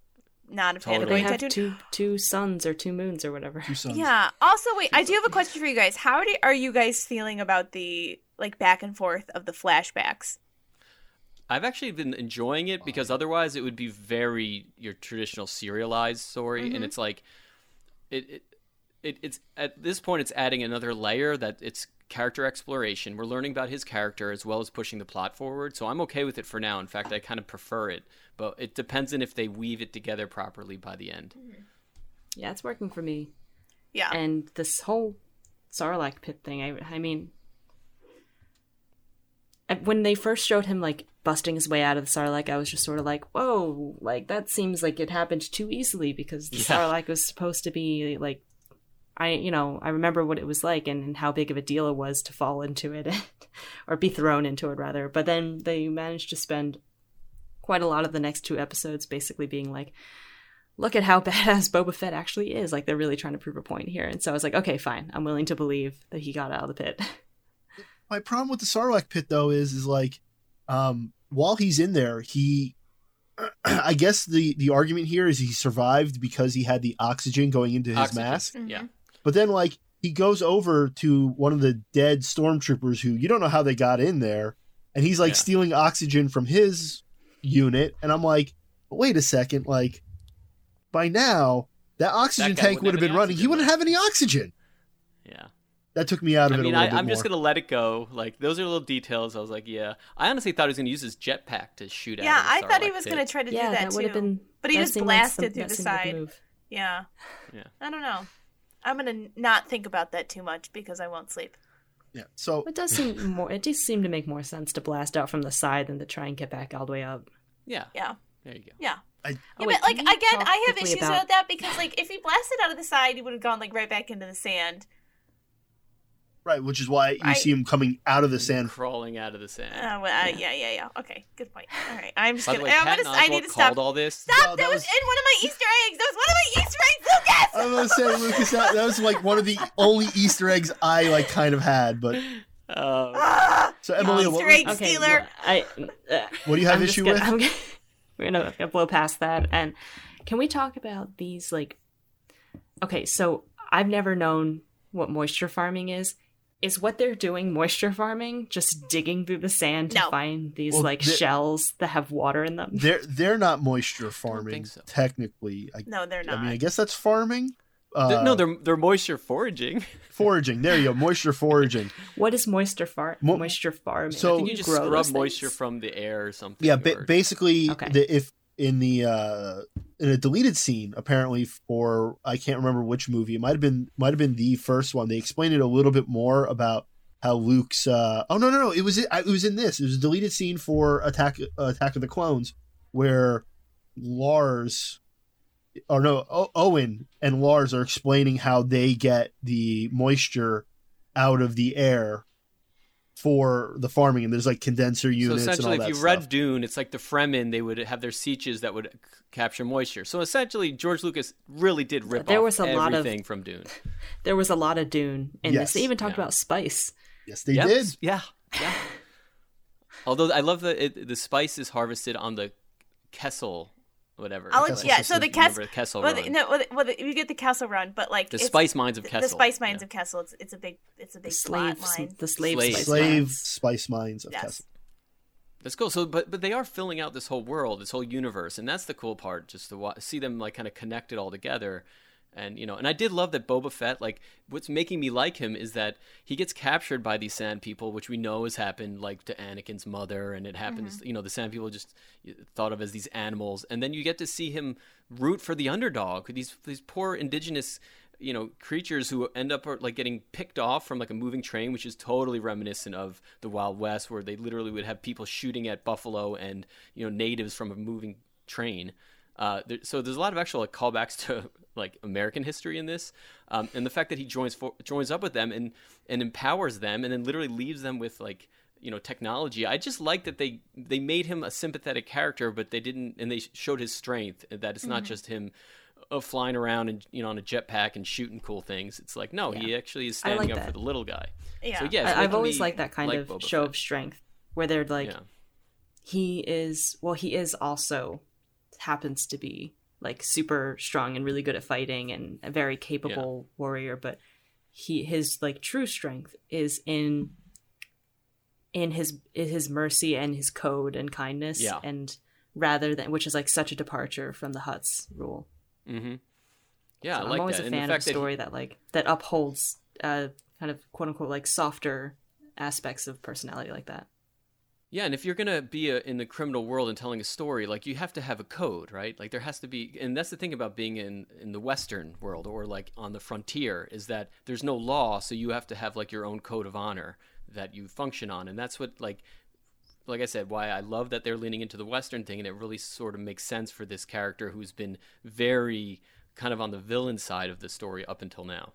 Speaker 6: not a fan of
Speaker 5: Totally.
Speaker 2: They
Speaker 6: going to
Speaker 2: have two two suns or two moons or whatever.
Speaker 3: Two sons.
Speaker 6: Yeah. Also, wait, I do have a question for you guys. How do, are you guys feeling about the like back and forth of the flashbacks?
Speaker 5: I've actually been enjoying it because otherwise it would be very your traditional serialized story,
Speaker 6: Mm-hmm.
Speaker 5: and it's like it, it it it's at this point it's adding another layer that it's character exploration. We're learning about his character as well as pushing the plot forward. So I'm okay with it for now. In fact, I kind of prefer it, but it depends on if they weave it together properly by the end. Mm-hmm.
Speaker 2: Yeah, it's working for me.
Speaker 6: Yeah.
Speaker 2: And this whole Sarlacc pit thing, I, I mean, when they first showed him like busting his way out of the Sarlacc, I was just sort of like, whoa, like that seems like it happened too easily because the
Speaker 5: Yeah.
Speaker 2: Sarlacc was supposed to be like, I, you know, I remember what it was like and, and how big of a deal it was to fall into it or be thrown into it rather. But then they managed to spend quite a lot of the next two episodes basically being like, look at how badass Boba Fett actually is. Like they're really trying to prove a point here. And so I was like, okay, fine. I'm willing to believe that he got out of the pit.
Speaker 3: My problem with the Sarlacc pit though is is like um while he's in there, he I guess the the argument here is he survived because he had the oxygen going into his
Speaker 5: Oxygen.
Speaker 3: mask.
Speaker 5: Yeah.
Speaker 3: But then like he goes over to one of the dead stormtroopers who you don't know how they got in there and he's like
Speaker 5: Yeah.
Speaker 3: stealing oxygen from his unit and I'm like, "Wait a second, like by now that oxygen
Speaker 5: guy
Speaker 3: tank
Speaker 5: wouldn't
Speaker 3: have
Speaker 5: have
Speaker 3: been
Speaker 5: any
Speaker 3: running. He wouldn't have any oxygen."
Speaker 5: Yeah.
Speaker 3: That took me out of
Speaker 5: I
Speaker 3: it
Speaker 5: mean,
Speaker 3: a
Speaker 5: I,
Speaker 3: little bit
Speaker 5: I'm just
Speaker 3: more.
Speaker 5: gonna let it go. Like those are little details. I was like, yeah. I honestly thought he was gonna use his jetpack to shoot.
Speaker 6: Yeah,
Speaker 5: out
Speaker 6: I thought he was
Speaker 5: pit.
Speaker 6: going to try to
Speaker 2: yeah,
Speaker 6: do that,
Speaker 2: that
Speaker 6: too.
Speaker 2: would have been.
Speaker 6: but he just
Speaker 2: seemed like
Speaker 6: blasted
Speaker 2: some-
Speaker 6: through the
Speaker 2: seemed like a
Speaker 6: side. Yeah.
Speaker 5: Yeah.
Speaker 6: I don't know. I'm going to not think about that too much because I won't sleep.
Speaker 3: yeah. So
Speaker 2: It does seem more. It just seemed to make more sense to blast out from the side than to try and get back all the way up.
Speaker 5: Yeah.
Speaker 6: Yeah.
Speaker 5: There you go.
Speaker 6: Yeah.
Speaker 3: I
Speaker 6: Yeah,
Speaker 2: Oh, wait,
Speaker 6: but like again, I have issues
Speaker 2: about-
Speaker 6: with that because like if he blasted out of the side, he would have gone like right back into the sand.
Speaker 3: Right, which is why you
Speaker 6: Right.
Speaker 3: see him coming out of the sand.
Speaker 5: crawling out of the sand.
Speaker 6: Uh, well, uh, yeah, yeah, yeah. Okay, good point. All right, I'm just
Speaker 5: By
Speaker 6: gonna.
Speaker 5: way,
Speaker 6: I'm gonna. I need to stop.
Speaker 5: all this.
Speaker 6: Stop!
Speaker 3: No,
Speaker 6: that,
Speaker 3: that
Speaker 6: was,
Speaker 3: was-
Speaker 6: in one of my Easter eggs. That was one of my Easter eggs, Lucas.
Speaker 3: I was gonna say, Lucas, that, that was like one of the only Easter eggs I like kind of had. But
Speaker 5: Uh,
Speaker 6: Ah,
Speaker 3: so Emily,
Speaker 6: Easter
Speaker 3: what,
Speaker 6: egg
Speaker 2: Okay,
Speaker 6: stealer.
Speaker 2: well, I. Uh,
Speaker 3: what do you have
Speaker 2: I'm just
Speaker 3: issue
Speaker 2: gonna,
Speaker 3: with?
Speaker 2: I'm gonna, we're gonna, gonna blow past that. And can we talk about these like? Okay, so I've never known what moisture farming is. Is what they're doing moisture farming? Just digging through the sand to
Speaker 6: No.
Speaker 2: find these
Speaker 3: Well,
Speaker 2: like shells that have water in them?
Speaker 3: They're they're not moisture farming
Speaker 5: think so.
Speaker 3: technically. I,
Speaker 6: No, they're not.
Speaker 3: I mean, I guess that's farming. Uh,
Speaker 5: no, they're they're moisture foraging.
Speaker 3: foraging. There you go, moisture foraging.
Speaker 2: What is moisture far
Speaker 3: Mo-
Speaker 2: moisture farming?
Speaker 3: So-
Speaker 5: I think you just
Speaker 2: grow
Speaker 5: scrub moisture
Speaker 2: things?
Speaker 5: from the air or something.
Speaker 3: Yeah, ba-
Speaker 5: or-
Speaker 3: basically,
Speaker 2: Okay.
Speaker 3: the, if in the uh, in a deleted scene, apparently for I can't remember which movie, it might have been might have been the first one. They explained it a little bit more about how Luke's. Uh, oh no, no, no! It was it was in this. It was a deleted scene for Attack Attack of the Clones, where Lars, or no, o- Owen and Lars are explaining how they get the moisture out of the air for the farming, and there's like condenser
Speaker 5: So
Speaker 3: units. and all
Speaker 5: essentially, if
Speaker 3: that
Speaker 5: you
Speaker 3: stuff.
Speaker 5: read Dune, it's like the Fremen; they would have their sieges that would c- capture moisture. So essentially, George Lucas really did rip
Speaker 2: There
Speaker 5: off
Speaker 2: was a lot of-
Speaker 5: everything from Dune.
Speaker 2: There was a lot of Dune in
Speaker 3: Yes.
Speaker 2: this. They even talked
Speaker 5: Yeah.
Speaker 2: about spice.
Speaker 3: Yes, they
Speaker 5: Yep.
Speaker 3: did.
Speaker 5: Yeah, yeah. Although I love the it, the spice is harvested on the Kessel, whatever.
Speaker 6: I'll
Speaker 5: Like,
Speaker 6: let you, yeah. So the
Speaker 5: remember
Speaker 6: Kessel,
Speaker 5: Kessel
Speaker 6: well,
Speaker 5: Run.
Speaker 6: the, no, well, the, well, the, you get the Kessel Run, but like
Speaker 5: the
Speaker 6: it's-
Speaker 5: spice mines of Kessel.
Speaker 6: The spice mines
Speaker 5: yeah.
Speaker 6: of Kessel. It's, it's a big, it's a big
Speaker 2: The
Speaker 6: slave
Speaker 2: slaves,
Speaker 6: line.
Speaker 2: the slave,
Speaker 5: Slaves.
Speaker 2: spice
Speaker 3: Slave
Speaker 2: mines.
Speaker 3: spice mines of
Speaker 6: Yes.
Speaker 3: Kessel.
Speaker 5: That's cool. So, but but they are filling out this whole world, this whole universe, and that's the cool part. Just to wa- see them like kind of connected all together, and you know, and I did love that Boba Fett. Like, what's making me like him is that he gets captured by these Sand People, which we know has happened, like to Anakin's mother, and it happens. Mm-hmm. You know, the Sand People just thought of as these animals, and then you get to see him root for the underdog, these these poor indigenous you know creatures who end up like getting picked off from like a moving train which is totally reminiscent of the wild west where they literally would have people shooting at buffalo and you know natives from a moving train uh, there, so there's a lot of actual like callbacks to like American history in this, um, and the fact that he joins for, joins up with them and and empowers them, and then literally leaves them with like you know technology. I just like that they they made him a sympathetic character, but they didn't, and they showed his strength. That it's not just him of flying around and you know on a jetpack and shooting cool things. It's like no, he actually is
Speaker 2: I like
Speaker 5: standing up
Speaker 2: that.
Speaker 5: for the little guy.
Speaker 6: Yeah.
Speaker 5: So yeah,
Speaker 2: I, I've always liked that kind
Speaker 5: like
Speaker 2: of
Speaker 5: Boba
Speaker 2: show
Speaker 5: Fett.
Speaker 2: of strength where they're like,
Speaker 5: yeah.
Speaker 2: he is, well, he is also happens to be like super strong and really good at fighting and a very capable warrior, but he his like true strength is in in his in his mercy and his code and kindness
Speaker 5: Yeah.
Speaker 2: and rather than which is like such a departure from the Hutts rule.
Speaker 5: Mm-hmm. Yeah,
Speaker 2: So
Speaker 5: I
Speaker 2: I'm
Speaker 5: like
Speaker 2: always
Speaker 5: that.
Speaker 2: a fan of a
Speaker 5: fact that he-
Speaker 2: story that like that upholds uh kind of quote unquote like softer aspects of personality like that.
Speaker 5: Yeah, and if you're gonna be a, in the criminal world and telling a story, like you have to have a code, right? Like there has to be, and that's the thing about being in in the Western world or like on the frontier is that there's no law, so you have to have like your own code of honor that you function on, and that's what like, like I said, why I love that they're leaning into the Western thing, and it really sort of makes sense for this character who's been very kind of on the villain side of the story up until now.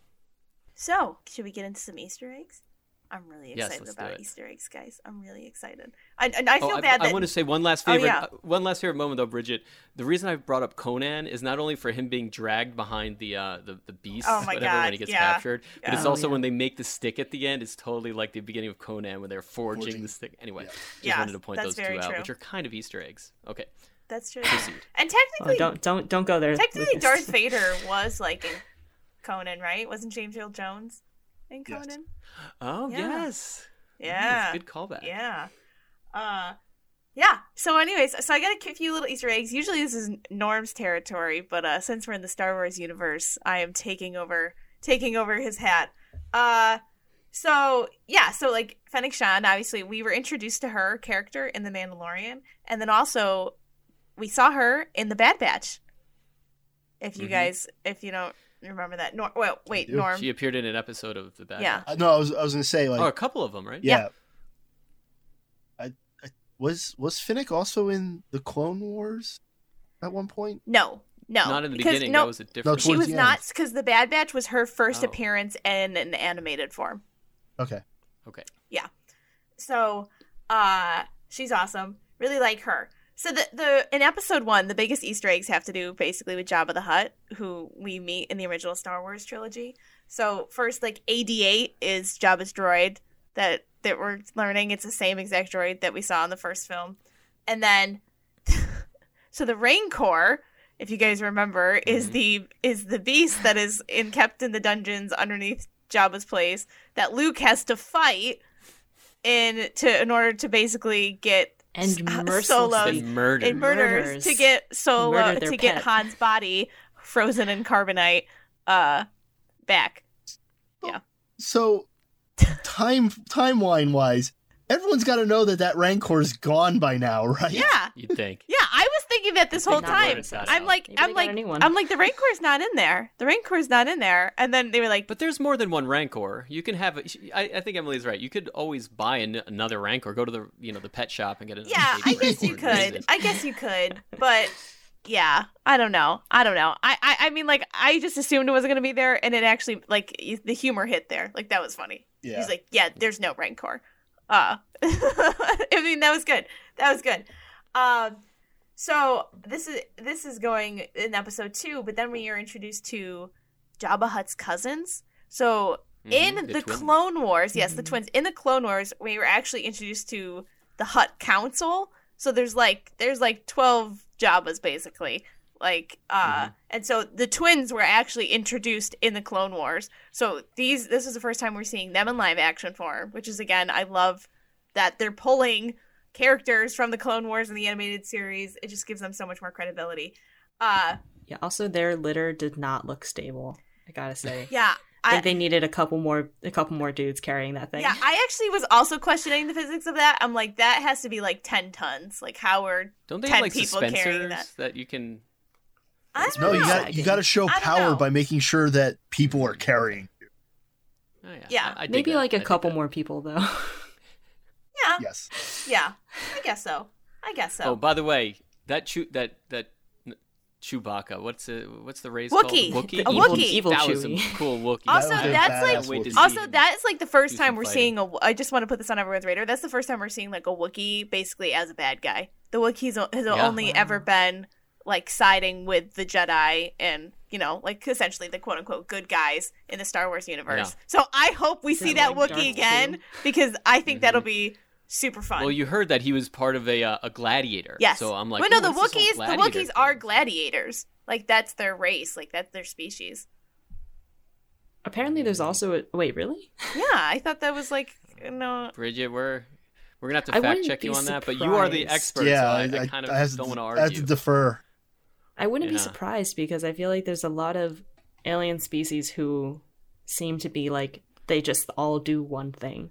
Speaker 6: So, should we get into some Easter eggs? I'm really excited
Speaker 5: let's
Speaker 6: about. Easter eggs, guys. I'm really excited. I, and I feel
Speaker 5: oh,
Speaker 6: bad
Speaker 5: I, want to say one last
Speaker 6: Oh,
Speaker 5: favorite,
Speaker 6: yeah.
Speaker 5: uh, one last favorite moment though, Bridget. The reason I brought up Conan is not only for him being dragged behind the uh, the the beast,
Speaker 6: Oh my
Speaker 5: whatever,
Speaker 6: God,
Speaker 5: when he gets
Speaker 6: yeah.
Speaker 5: captured, but it's
Speaker 2: Yeah.
Speaker 5: also
Speaker 2: Oh, yeah.
Speaker 5: when they make the stick at the end. It's totally like the beginning of Conan when they're forging,
Speaker 3: Forging.
Speaker 5: the stick. Anyway, just
Speaker 6: Yeah,
Speaker 5: wanted to point those two
Speaker 6: very
Speaker 5: out, which are kind of Easter eggs. Okay,
Speaker 6: that's true.
Speaker 5: proceed.
Speaker 6: And
Speaker 2: Oh,
Speaker 6: technically,
Speaker 2: don't don't don't go there.
Speaker 6: technically, Darth Vader was like in Conan, right? Wasn't James Earl Jones in
Speaker 3: Yes.
Speaker 5: Oh
Speaker 6: Yeah.
Speaker 5: yes,
Speaker 6: Yeah.
Speaker 5: Yes, good callback.
Speaker 6: Yeah. Uh yeah. So anyways, so I got a few little Easter eggs. Usually this is Norm's territory, but uh since we're in the Star Wars universe, I am taking over taking over his hat. Uh so yeah, so like Fennec Shand, obviously we were introduced to her character in The Mandalorian, and then also we saw her in the Bad Batch. If you
Speaker 5: Mhm.
Speaker 6: guys if you don't remember that. Nor well, wait,
Speaker 3: do.
Speaker 6: Norm.
Speaker 5: She appeared in an episode of the Bad
Speaker 6: Yeah.
Speaker 5: Batch.
Speaker 3: Uh, no, I was I was gonna say like
Speaker 5: oh, a couple of them, right?
Speaker 3: yeah. I, I was was Fennec also in the Clone Wars at one point?
Speaker 6: No, no,
Speaker 5: Not in the beginning.
Speaker 6: No,
Speaker 5: that was a different.
Speaker 6: she was not because the Bad Batch was her first
Speaker 5: Oh.
Speaker 6: appearance in an animated form.
Speaker 3: Okay.
Speaker 5: okay. Yeah.
Speaker 6: So, uh, she's awesome. Really like her. So the the in episode one, the biggest Easter eggs have to do basically with Jabba the Hutt, who we meet in the original Star Wars trilogy. So first, like 8D8 is Jabba's droid that that we're learning. It's the same exact droid that we saw in the first film, and then so the Rancor, if you guys remember, is
Speaker 5: Mhm.
Speaker 6: the is the beast that is in kept in the dungeons underneath Jabba's place that Luke has to fight in to in order to basically get
Speaker 2: And
Speaker 6: uh,
Speaker 2: mercilessly
Speaker 6: Solos
Speaker 5: Been murdered.
Speaker 6: and murders,
Speaker 2: Murders.
Speaker 6: to get Solo
Speaker 2: Murder their
Speaker 6: to get
Speaker 2: pet.
Speaker 6: Han's body frozen in carbonite uh back. Yeah.
Speaker 3: So, time timeline wise, everyone's got to know that that Rancor's gone by now, right?
Speaker 6: Yeah.
Speaker 5: You'd think.
Speaker 6: Yeah, I was thinking that this whole time. I'm like
Speaker 2: Maybe
Speaker 6: I'm like
Speaker 2: a.
Speaker 6: I'm like the Rancor's not in there. The Rancor's not in there. And then they were like
Speaker 5: But there's more than one Rancor. You can have. I, I think Emily's right. You could always buy an, another Rancor. Go to the you know the pet shop and get another.
Speaker 6: Yeah, I guess you
Speaker 5: Rancor and raise
Speaker 6: could. I guess you could. But yeah, I don't know. I don't know. I I, I mean like I just assumed it wasn't gonna be there and it actually like the humor hit there. Like that was funny.
Speaker 3: Yeah.
Speaker 6: He's like, yeah, there's no Rancor. Uh, I mean, that was good. That was good. Um, so this is this is going in episode two, but then we are introduced to Jabba Hutt's cousins. So in
Speaker 5: Mhm,
Speaker 6: the,
Speaker 5: twins.
Speaker 6: Clone Wars, yes, the
Speaker 2: Mhm.
Speaker 6: twins. In the Clone Wars, we were actually introduced to the Hutt Council. So there's like there's like twelve Jabbas basically. Like uh and so the twins were actually introduced in the Clone Wars. So these this is the first time we're seeing them in live action form, which is again I love that they're pulling characters from the Clone Wars and the animated series. It just gives them so much more credibility. Uh
Speaker 2: Yeah, also their litter did not look stable. I gotta say.
Speaker 6: yeah.
Speaker 2: I
Speaker 6: I,
Speaker 2: think they needed a couple more a couple more dudes carrying that thing.
Speaker 6: yeah, I actually was also questioning the physics of that. I'm like, that has to be like ten tons. Like how are
Speaker 5: Don't they
Speaker 6: 10
Speaker 5: have like
Speaker 6: people carrying that.
Speaker 5: that. you can?
Speaker 6: I don't
Speaker 3: No, you got you got to show power by making sure that people are carrying.
Speaker 5: Oh, yeah,
Speaker 6: Yeah.
Speaker 5: I, I
Speaker 2: Maybe
Speaker 5: that.
Speaker 2: like
Speaker 5: I
Speaker 2: a
Speaker 5: dig
Speaker 2: couple more people though.
Speaker 6: Yeah,
Speaker 3: Yes.
Speaker 6: yeah. I guess so. I guess so.
Speaker 5: Oh, by the way, that chew that that Chewbacca. What's it? What's the race
Speaker 6: Wookiee.
Speaker 5: called?
Speaker 6: A
Speaker 2: evil,
Speaker 6: Wookiee.
Speaker 2: evil
Speaker 5: that was some
Speaker 2: Chewie.
Speaker 5: cool Wookiee.
Speaker 6: Also,
Speaker 3: That
Speaker 6: that's like-
Speaker 3: badass
Speaker 5: Wait to
Speaker 3: Wookiee.
Speaker 5: see
Speaker 6: Also, that is like the first time we're
Speaker 5: fighting.
Speaker 6: seeing a. I just want to put this on everyone's radar. That's the first time we're seeing like a Wookiee basically as a bad guy. The Wookiees o- has
Speaker 5: Yeah.
Speaker 6: only ever been like siding with the Jedi and you know like essentially the quote unquote good guys in the Star Wars universe.
Speaker 5: Yeah.
Speaker 6: So I hope we
Speaker 2: Is
Speaker 6: see
Speaker 2: that
Speaker 6: that
Speaker 2: like
Speaker 6: Wookiee again
Speaker 2: Vader?
Speaker 6: because I think that'll
Speaker 5: Mhm.
Speaker 6: be super fun.
Speaker 5: Well, you heard that he was part of a uh, a gladiator.
Speaker 6: yes.
Speaker 5: So I'm like,
Speaker 6: well, no, the Wookiees. The
Speaker 5: gladiator
Speaker 6: Wookiees are gladiators. Like that's their race. Like that's their species.
Speaker 2: Apparently, there's also a wait. Really?
Speaker 6: Yeah, I thought that was like no.
Speaker 5: Bridget, we're we're gonna have to fact check you
Speaker 2: be
Speaker 5: on that, but you are the expert,
Speaker 3: yeah,
Speaker 5: so I, I, kind of
Speaker 3: have to-
Speaker 5: don't want to
Speaker 3: I have
Speaker 5: argue.
Speaker 3: to defer.
Speaker 2: I wouldn't be surprised because I feel like there's a lot of alien species who seem to be like they just all do one thing.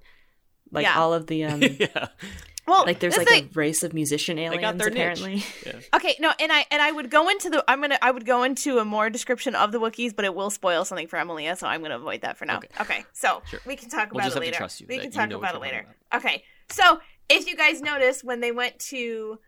Speaker 2: Like
Speaker 6: Yeah.
Speaker 2: all of the um
Speaker 5: yeah,
Speaker 6: Well,
Speaker 2: like there's like
Speaker 6: thing-
Speaker 2: a race of musician
Speaker 5: they
Speaker 2: aliens
Speaker 5: got their
Speaker 2: apparently.
Speaker 5: Yeah.
Speaker 6: Okay, no, and I and I would go into the I'm gonna I would go into a more description of the Wookiees, but it will spoil something for Emilia, so I'm gonna avoid that for now. Okay,
Speaker 5: Okay.
Speaker 6: so
Speaker 5: Sure.
Speaker 6: we can talk
Speaker 5: We'll
Speaker 6: about
Speaker 5: just
Speaker 6: it
Speaker 5: have to
Speaker 6: later.
Speaker 5: trust you
Speaker 6: we
Speaker 5: that
Speaker 6: can
Speaker 5: you
Speaker 6: talk
Speaker 5: know
Speaker 6: about it later.
Speaker 5: talking
Speaker 6: Okay, so if you guys notice when they went to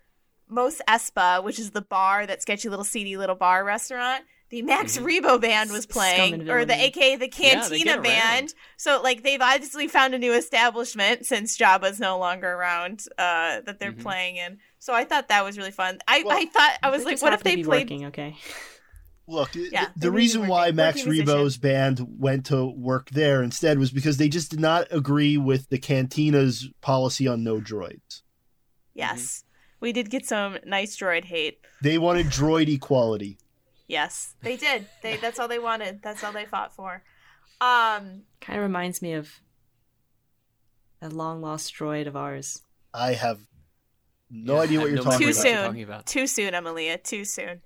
Speaker 6: Mos Espa, which is the bar, that sketchy little seedy little bar restaurant, the Max
Speaker 5: Mhm.
Speaker 6: Rebo band was playing, or the
Speaker 2: villainy.
Speaker 6: AKA the Cantina
Speaker 5: get around.
Speaker 6: band. So like they've obviously found a new establishment since Jabba's no longer around uh, that they're
Speaker 5: Mhm.
Speaker 6: playing in. So I thought that was really fun. I,
Speaker 3: Well,
Speaker 6: I thought I was like, what if they
Speaker 2: be
Speaker 6: played?
Speaker 2: working, okay?
Speaker 3: Look,
Speaker 6: Yeah,
Speaker 3: the, the reason
Speaker 6: to
Speaker 3: why Max
Speaker 6: working musician.
Speaker 3: Rebo's band went to work there instead was because they just did not agree with the Cantina's policy on no droids.
Speaker 6: Yes, we did get some nice droid hate.
Speaker 3: They wanted droid equality.
Speaker 6: Yes, they did. They that's all they wanted. That's all they fought for. Um,
Speaker 2: Kind of reminds me of a long lost droid of ours.
Speaker 3: I have no
Speaker 5: Yeah,
Speaker 3: idea what you're
Speaker 5: no
Speaker 3: talking about.
Speaker 5: what you're
Speaker 6: soon.
Speaker 5: talking about.
Speaker 6: Too soon, Emilia. Too soon.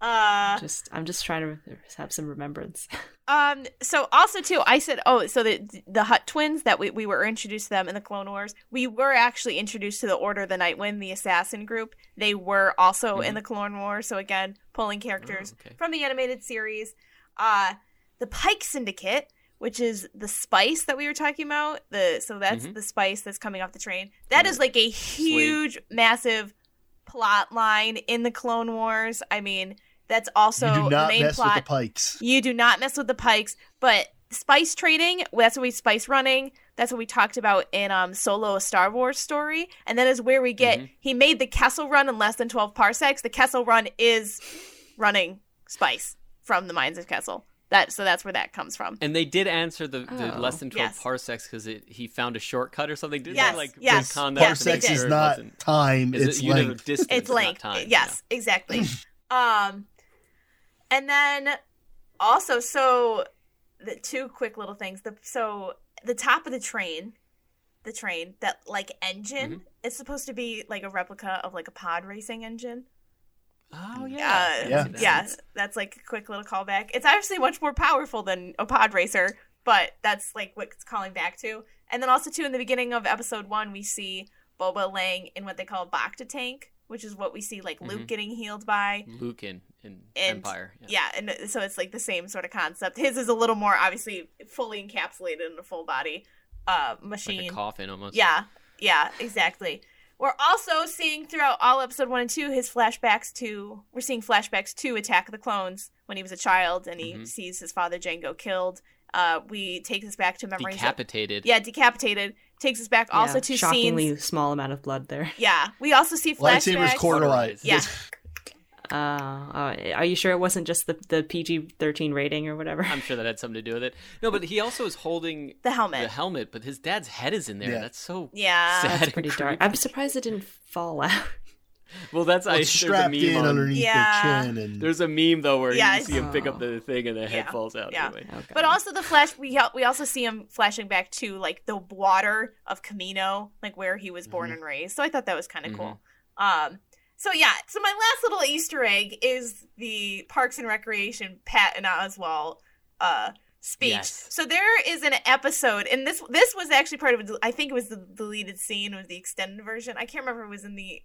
Speaker 6: Uh,
Speaker 2: Just I'm just trying to have some remembrance.
Speaker 6: Um. So also too, I said, oh, so the the Hutt twins that we, we were introduced to them in the Clone Wars. We were actually introduced to the Order of the Nightwind, the assassin group. They were also in
Speaker 5: Mhm.
Speaker 6: the Clone Wars. So again, pulling characters
Speaker 5: Oh, okay.
Speaker 6: from the animated series. Uh, the Pike Syndicate, which is the spice that we were talking about. The so that's
Speaker 5: Mhm.
Speaker 6: the spice that's coming off the train. That is like a huge, massive plot line in the Clone Wars. I mean, that's also
Speaker 3: you do
Speaker 6: the main
Speaker 3: mess
Speaker 6: plot.
Speaker 3: with the Pikes.
Speaker 6: You do not mess with the pikes, but spice trading, that's what we spice running. That's what we talked about in um Solo a Star Wars story. And that is where we get
Speaker 5: Mhm.
Speaker 6: he made the Kessel run in less than 12 parsecs. The Kessel run is running spice from the mines of Kessel. That so that's where that comes from.
Speaker 5: And they did answer the, the
Speaker 2: Oh.
Speaker 5: less than 12
Speaker 6: Yes.
Speaker 5: parsecs because he found a shortcut or something. Didn't
Speaker 6: Yes,
Speaker 5: they like
Speaker 6: yes,
Speaker 5: retcon that
Speaker 6: yes, they
Speaker 3: Parsecs is not time;
Speaker 5: Is
Speaker 3: it's
Speaker 5: it
Speaker 3: length.
Speaker 5: distance,
Speaker 6: it's
Speaker 5: not
Speaker 6: length.
Speaker 5: time.
Speaker 6: Yes, exactly. um and then also so the two quick little things. The so the top of the train, the train that like engine
Speaker 5: Mm-hmm.
Speaker 6: is supposed to be like a replica of like a pod racing engine.
Speaker 5: Oh
Speaker 6: Uh,
Speaker 5: yeah.
Speaker 3: Yeah.
Speaker 6: yeah, that's like a quick little callback. It's actually much more powerful than a pod racer, but that's like what it's calling back to. And then also too, in the beginning of episode one, we see Boba laying in what they call a Bacta tank, which is what we see like Luke
Speaker 5: Mhm.
Speaker 6: getting healed by.
Speaker 5: Luke in, in
Speaker 6: And-
Speaker 5: Empire.
Speaker 6: Yeah, and so it's like the same sort of concept. His is a little more obviously fully encapsulated in a full body uh
Speaker 5: Like
Speaker 6: machine.
Speaker 5: a coffin almost.
Speaker 6: Yeah, yeah, exactly. We're also seeing throughout all episode one and two his flashbacks to. We're seeing flashbacks to Attack of the Clones when he was a child and he
Speaker 5: Mhm.
Speaker 6: sees his father Jango killed. Uh, we take us back to memories. of-
Speaker 5: Decapitated.
Speaker 6: yeah, decapitated. Takes us back also
Speaker 2: Yeah,
Speaker 6: to
Speaker 2: shockingly
Speaker 6: scenes.
Speaker 2: small amount of blood there.
Speaker 6: Yeah, we also see
Speaker 3: Lightsabers
Speaker 6: flashbacks.
Speaker 3: cauterized.
Speaker 6: Yeah.
Speaker 2: Uh, uh, are you sure it wasn't just the the PG thirteen rating or whatever?
Speaker 5: I'm sure that had something to do with it. No, but he also is holding
Speaker 6: The helmet.
Speaker 5: the helmet, but his dad's head is in there.
Speaker 3: Yeah.
Speaker 5: That's so
Speaker 6: Yeah.
Speaker 5: sad.
Speaker 2: That's
Speaker 5: and
Speaker 2: pretty dark. I'm surprised it didn't fall out.
Speaker 5: Well, that's
Speaker 3: Well,
Speaker 5: I.
Speaker 3: it's
Speaker 5: There's a meme
Speaker 3: in
Speaker 5: on.
Speaker 3: underneath
Speaker 6: Yeah.
Speaker 3: the chin, and
Speaker 5: There's a meme though where
Speaker 6: Yeah,
Speaker 5: you see him pick up
Speaker 2: Oh.
Speaker 5: the thing and the head
Speaker 6: Yeah.
Speaker 5: falls out.
Speaker 6: Yeah.
Speaker 5: Anyway.
Speaker 2: Okay.
Speaker 6: But also the flash, we we also see him flashing back to like the water of Kamino, like where he was born and raised. So I thought that was kind of cool. Um, so yeah, so my last little Easter egg is the Parks and Recreation Patton Oswalt uh speech.
Speaker 5: Yes.
Speaker 6: So there is an episode, and this this was actually part of. I think it was the deleted scene, it was the extended version. I can't remember if it was in the f-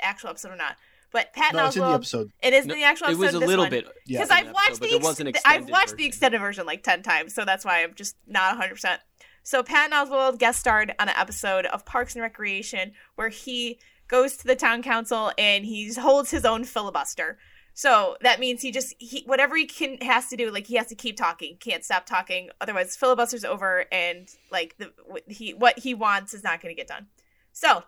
Speaker 6: actual episode or not. But Pat
Speaker 3: no,
Speaker 6: and
Speaker 3: it's in the
Speaker 6: Oswald,
Speaker 3: episode.
Speaker 6: it is
Speaker 5: No,
Speaker 6: in the actual
Speaker 5: it
Speaker 6: episode.
Speaker 5: was a
Speaker 6: this
Speaker 5: little
Speaker 6: one
Speaker 5: bit
Speaker 6: because
Speaker 5: in
Speaker 6: I've watched
Speaker 5: episode,
Speaker 6: the
Speaker 5: but there
Speaker 6: ex-
Speaker 5: was an
Speaker 6: I've
Speaker 5: extended
Speaker 6: watched the
Speaker 5: version.
Speaker 6: extended version like ten times, so that's why I'm just not 100. percent So Patton Oswalt guest starred on an episode of Parks and Recreation where he goes to the town council and he holds his own filibuster. So that means he just he whatever he can has to do, like he has to keep talking, can't stop talking, otherwise filibuster's over and like the he what he wants is not going to get done. So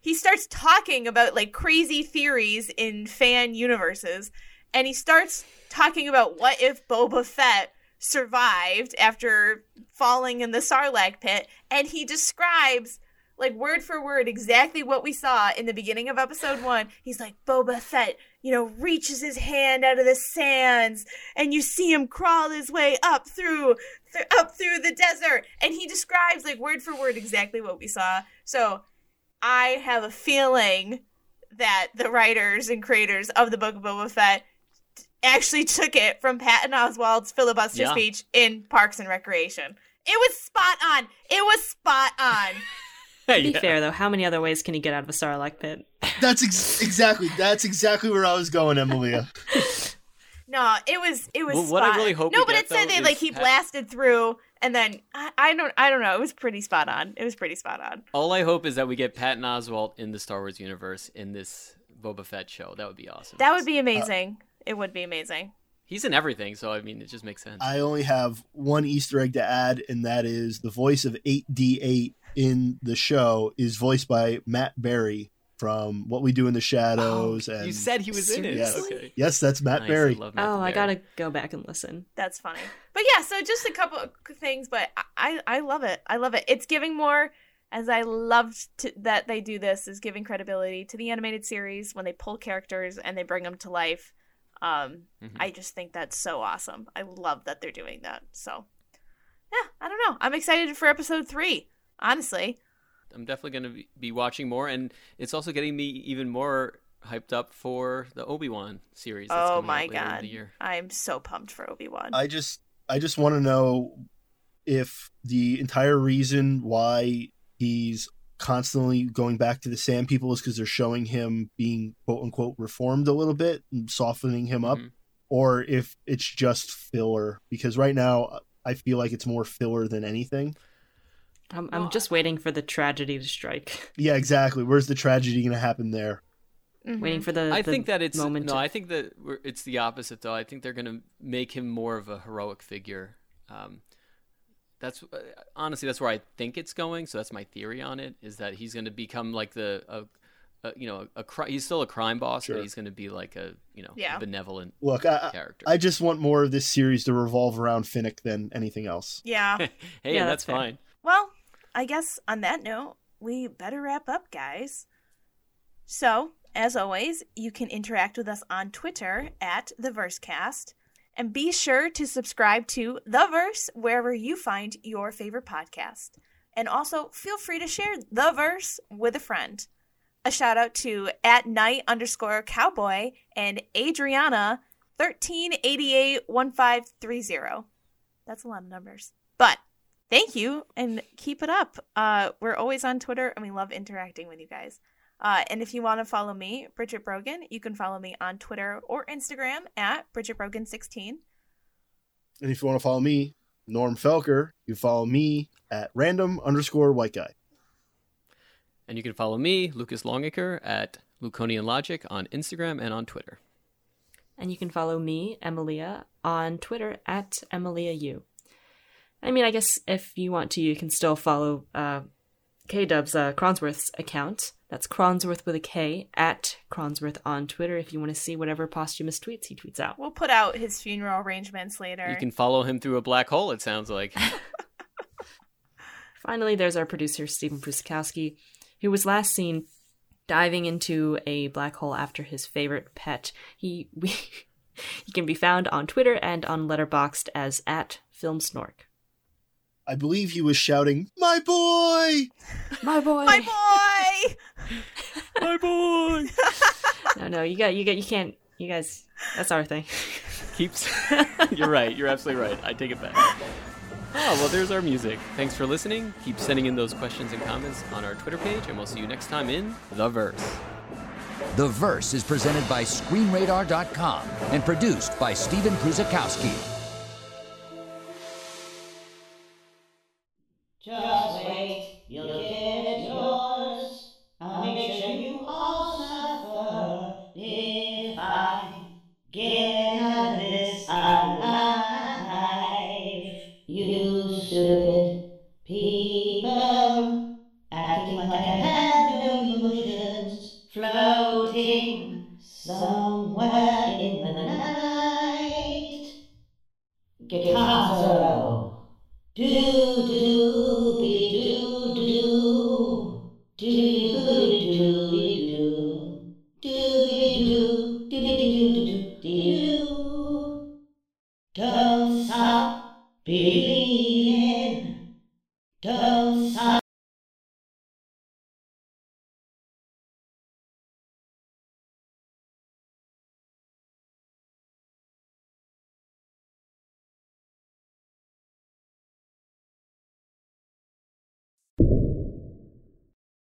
Speaker 6: he starts talking about like crazy theories in fan universes and he starts talking about what if Boba Fett survived after falling in the Sarlacc pit and he describes like word for word exactly what we saw in the beginning of episode 1 he's like Boba Fett you know reaches his hand out of the sands and you see him crawl his way up through th- up through the desert. And he describes like word for word exactly what we saw. So I have a feeling that the writers and creators of the Book of Boba Fett actually took it from Patton Oswalt's filibuster
Speaker 5: Yeah.
Speaker 6: speech in Parks and Recreation. It was spot on. It was spot on.
Speaker 2: To be
Speaker 5: Yeah.
Speaker 2: fair though, how many other ways can you get out of a Sarlacc pit?
Speaker 3: That's ex- exactly that's exactly where I was going, Emilia.
Speaker 6: No, it was it was.
Speaker 5: Well, what I really hope
Speaker 6: No,
Speaker 5: we
Speaker 6: but
Speaker 5: get,
Speaker 6: it said
Speaker 5: though,
Speaker 6: that like he
Speaker 5: Pat-
Speaker 6: blasted through, and then I, I don't I don't know. It was pretty spot on. It was pretty spot on.
Speaker 5: All I hope is that we get Patton Oswalt in the Star Wars universe in this Boba Fett show. That would be awesome.
Speaker 6: That would be amazing. it would be amazing.
Speaker 5: He's in everything, so I mean, it just makes sense.
Speaker 3: I only have one Easter egg to add, and that is the voice of 8D8 in the show is voiced by Matt Berry from What We Do in the Shadows.
Speaker 5: Oh,
Speaker 3: and
Speaker 5: you said he was in it.
Speaker 3: Yes.
Speaker 5: Okay.
Speaker 3: yes, that's Matt
Speaker 5: Nice,
Speaker 3: Berry.
Speaker 5: I love Matt
Speaker 2: Oh, I gotta go back and listen.
Speaker 6: That's funny. But yeah, so just a couple of things, but I I, I love it. I love it. It's giving more as I loved to, that they do this is giving credibility to the animated series when they pull characters and they bring them to life. Um,
Speaker 5: Mhm.
Speaker 6: I just think that's so awesome. I love that they're doing that. So yeah, I don't know. I'm excited for episode three. Honestly,
Speaker 5: I'm definitely going to be watching more, and it's also getting me even more hyped up for the Obi Wan series. That's
Speaker 6: oh
Speaker 5: coming
Speaker 6: my
Speaker 5: out later in
Speaker 6: god,
Speaker 5: the year.
Speaker 6: I'm so pumped for Obi Wan.
Speaker 3: I just I just want to know if the entire reason why he's constantly going back to the Sand People is because they're showing him being quote unquote reformed a little bit and softening him up,
Speaker 5: Mhm.
Speaker 3: or if it's just filler. Because right now I feel like it's more filler than anything.
Speaker 2: I'm, I'm just waiting for the tragedy to strike.
Speaker 3: Yeah, exactly. Where's the tragedy going to happen there?
Speaker 2: waiting for the.
Speaker 5: I
Speaker 2: the
Speaker 5: think that it's
Speaker 2: moment.
Speaker 5: no.
Speaker 2: to-
Speaker 5: I think that we're, it's the opposite, though. I think they're going to make him more of a heroic figure. Um, that's uh, honestly that's where I think it's going. So that's my theory on it is that he's going to become like the, a, a, you know, a cri- he's still a crime boss,
Speaker 3: Sure.
Speaker 5: but he's going to be like a you know
Speaker 6: Yeah.
Speaker 5: benevolent
Speaker 3: Look, I,
Speaker 5: character.
Speaker 3: I just want more of this series to revolve around Fennec than anything else.
Speaker 6: Yeah.
Speaker 5: hey,
Speaker 2: Yeah,
Speaker 5: that's,
Speaker 2: that's
Speaker 5: fine.
Speaker 6: Well, I guess on that note, we better wrap up, guys. So, as always, you can interact with us on Twitter at the Versecast. And be sure to subscribe to The Verse wherever you find your favorite podcast. And also, feel free to share The Verse with a friend. A shout out to at night underscore cowboy and Adriana 13881530. That's a lot of numbers. But thank you and keep it up. Uh, we're always on Twitter and we love interacting with you guys. Uh, and if you want to follow me, Bridget Brogan, you can follow me on Twitter or Instagram at Bridget Brogan16.
Speaker 3: And if you want to follow me, Norm Felker, you follow me at random underscore white guy.
Speaker 5: And you can follow me, Lucas Longacre, at Luconian Logic on Instagram and on Twitter.
Speaker 2: And you can follow me, Emilia, on Twitter at EmiliaU. I mean, I guess if you want to, you can still follow uh, K Dub's uh, Cronsworth's account. That's Cronsworth with a K at Cronsworth on Twitter if you want to see whatever posthumous tweets he tweets out.
Speaker 6: We'll put out his funeral arrangements later.
Speaker 5: You can follow him through a black hole. It sounds like.
Speaker 2: Finally, there's our producer, Stephen Prusikowski, who was last seen diving into a black hole after his favorite pet. He we, he can be found on Twitter and on Letterboxd as at Film Snork.
Speaker 3: I believe he was shouting, My boy!
Speaker 2: My boy.
Speaker 6: My boy!
Speaker 5: My boy.
Speaker 2: No, no, you got, you got, you can't. You guys, that's our thing.
Speaker 5: Keeps. you're right. You're absolutely right. I take it back. Oh, well, there's our music. Thanks for listening. Keep sending in those questions and comments on our Twitter page, and we'll see you next time in The Verse.
Speaker 1: The Verse is presented by ScreenRadar.com and produced by Stephen Pruzakowski.
Speaker 4: Just wait, you'll get yours. I'll make sure you all suffer if I get out this alive. You stupid people, acting like I had no emotions, floating somewhere in the night. Guitar solo.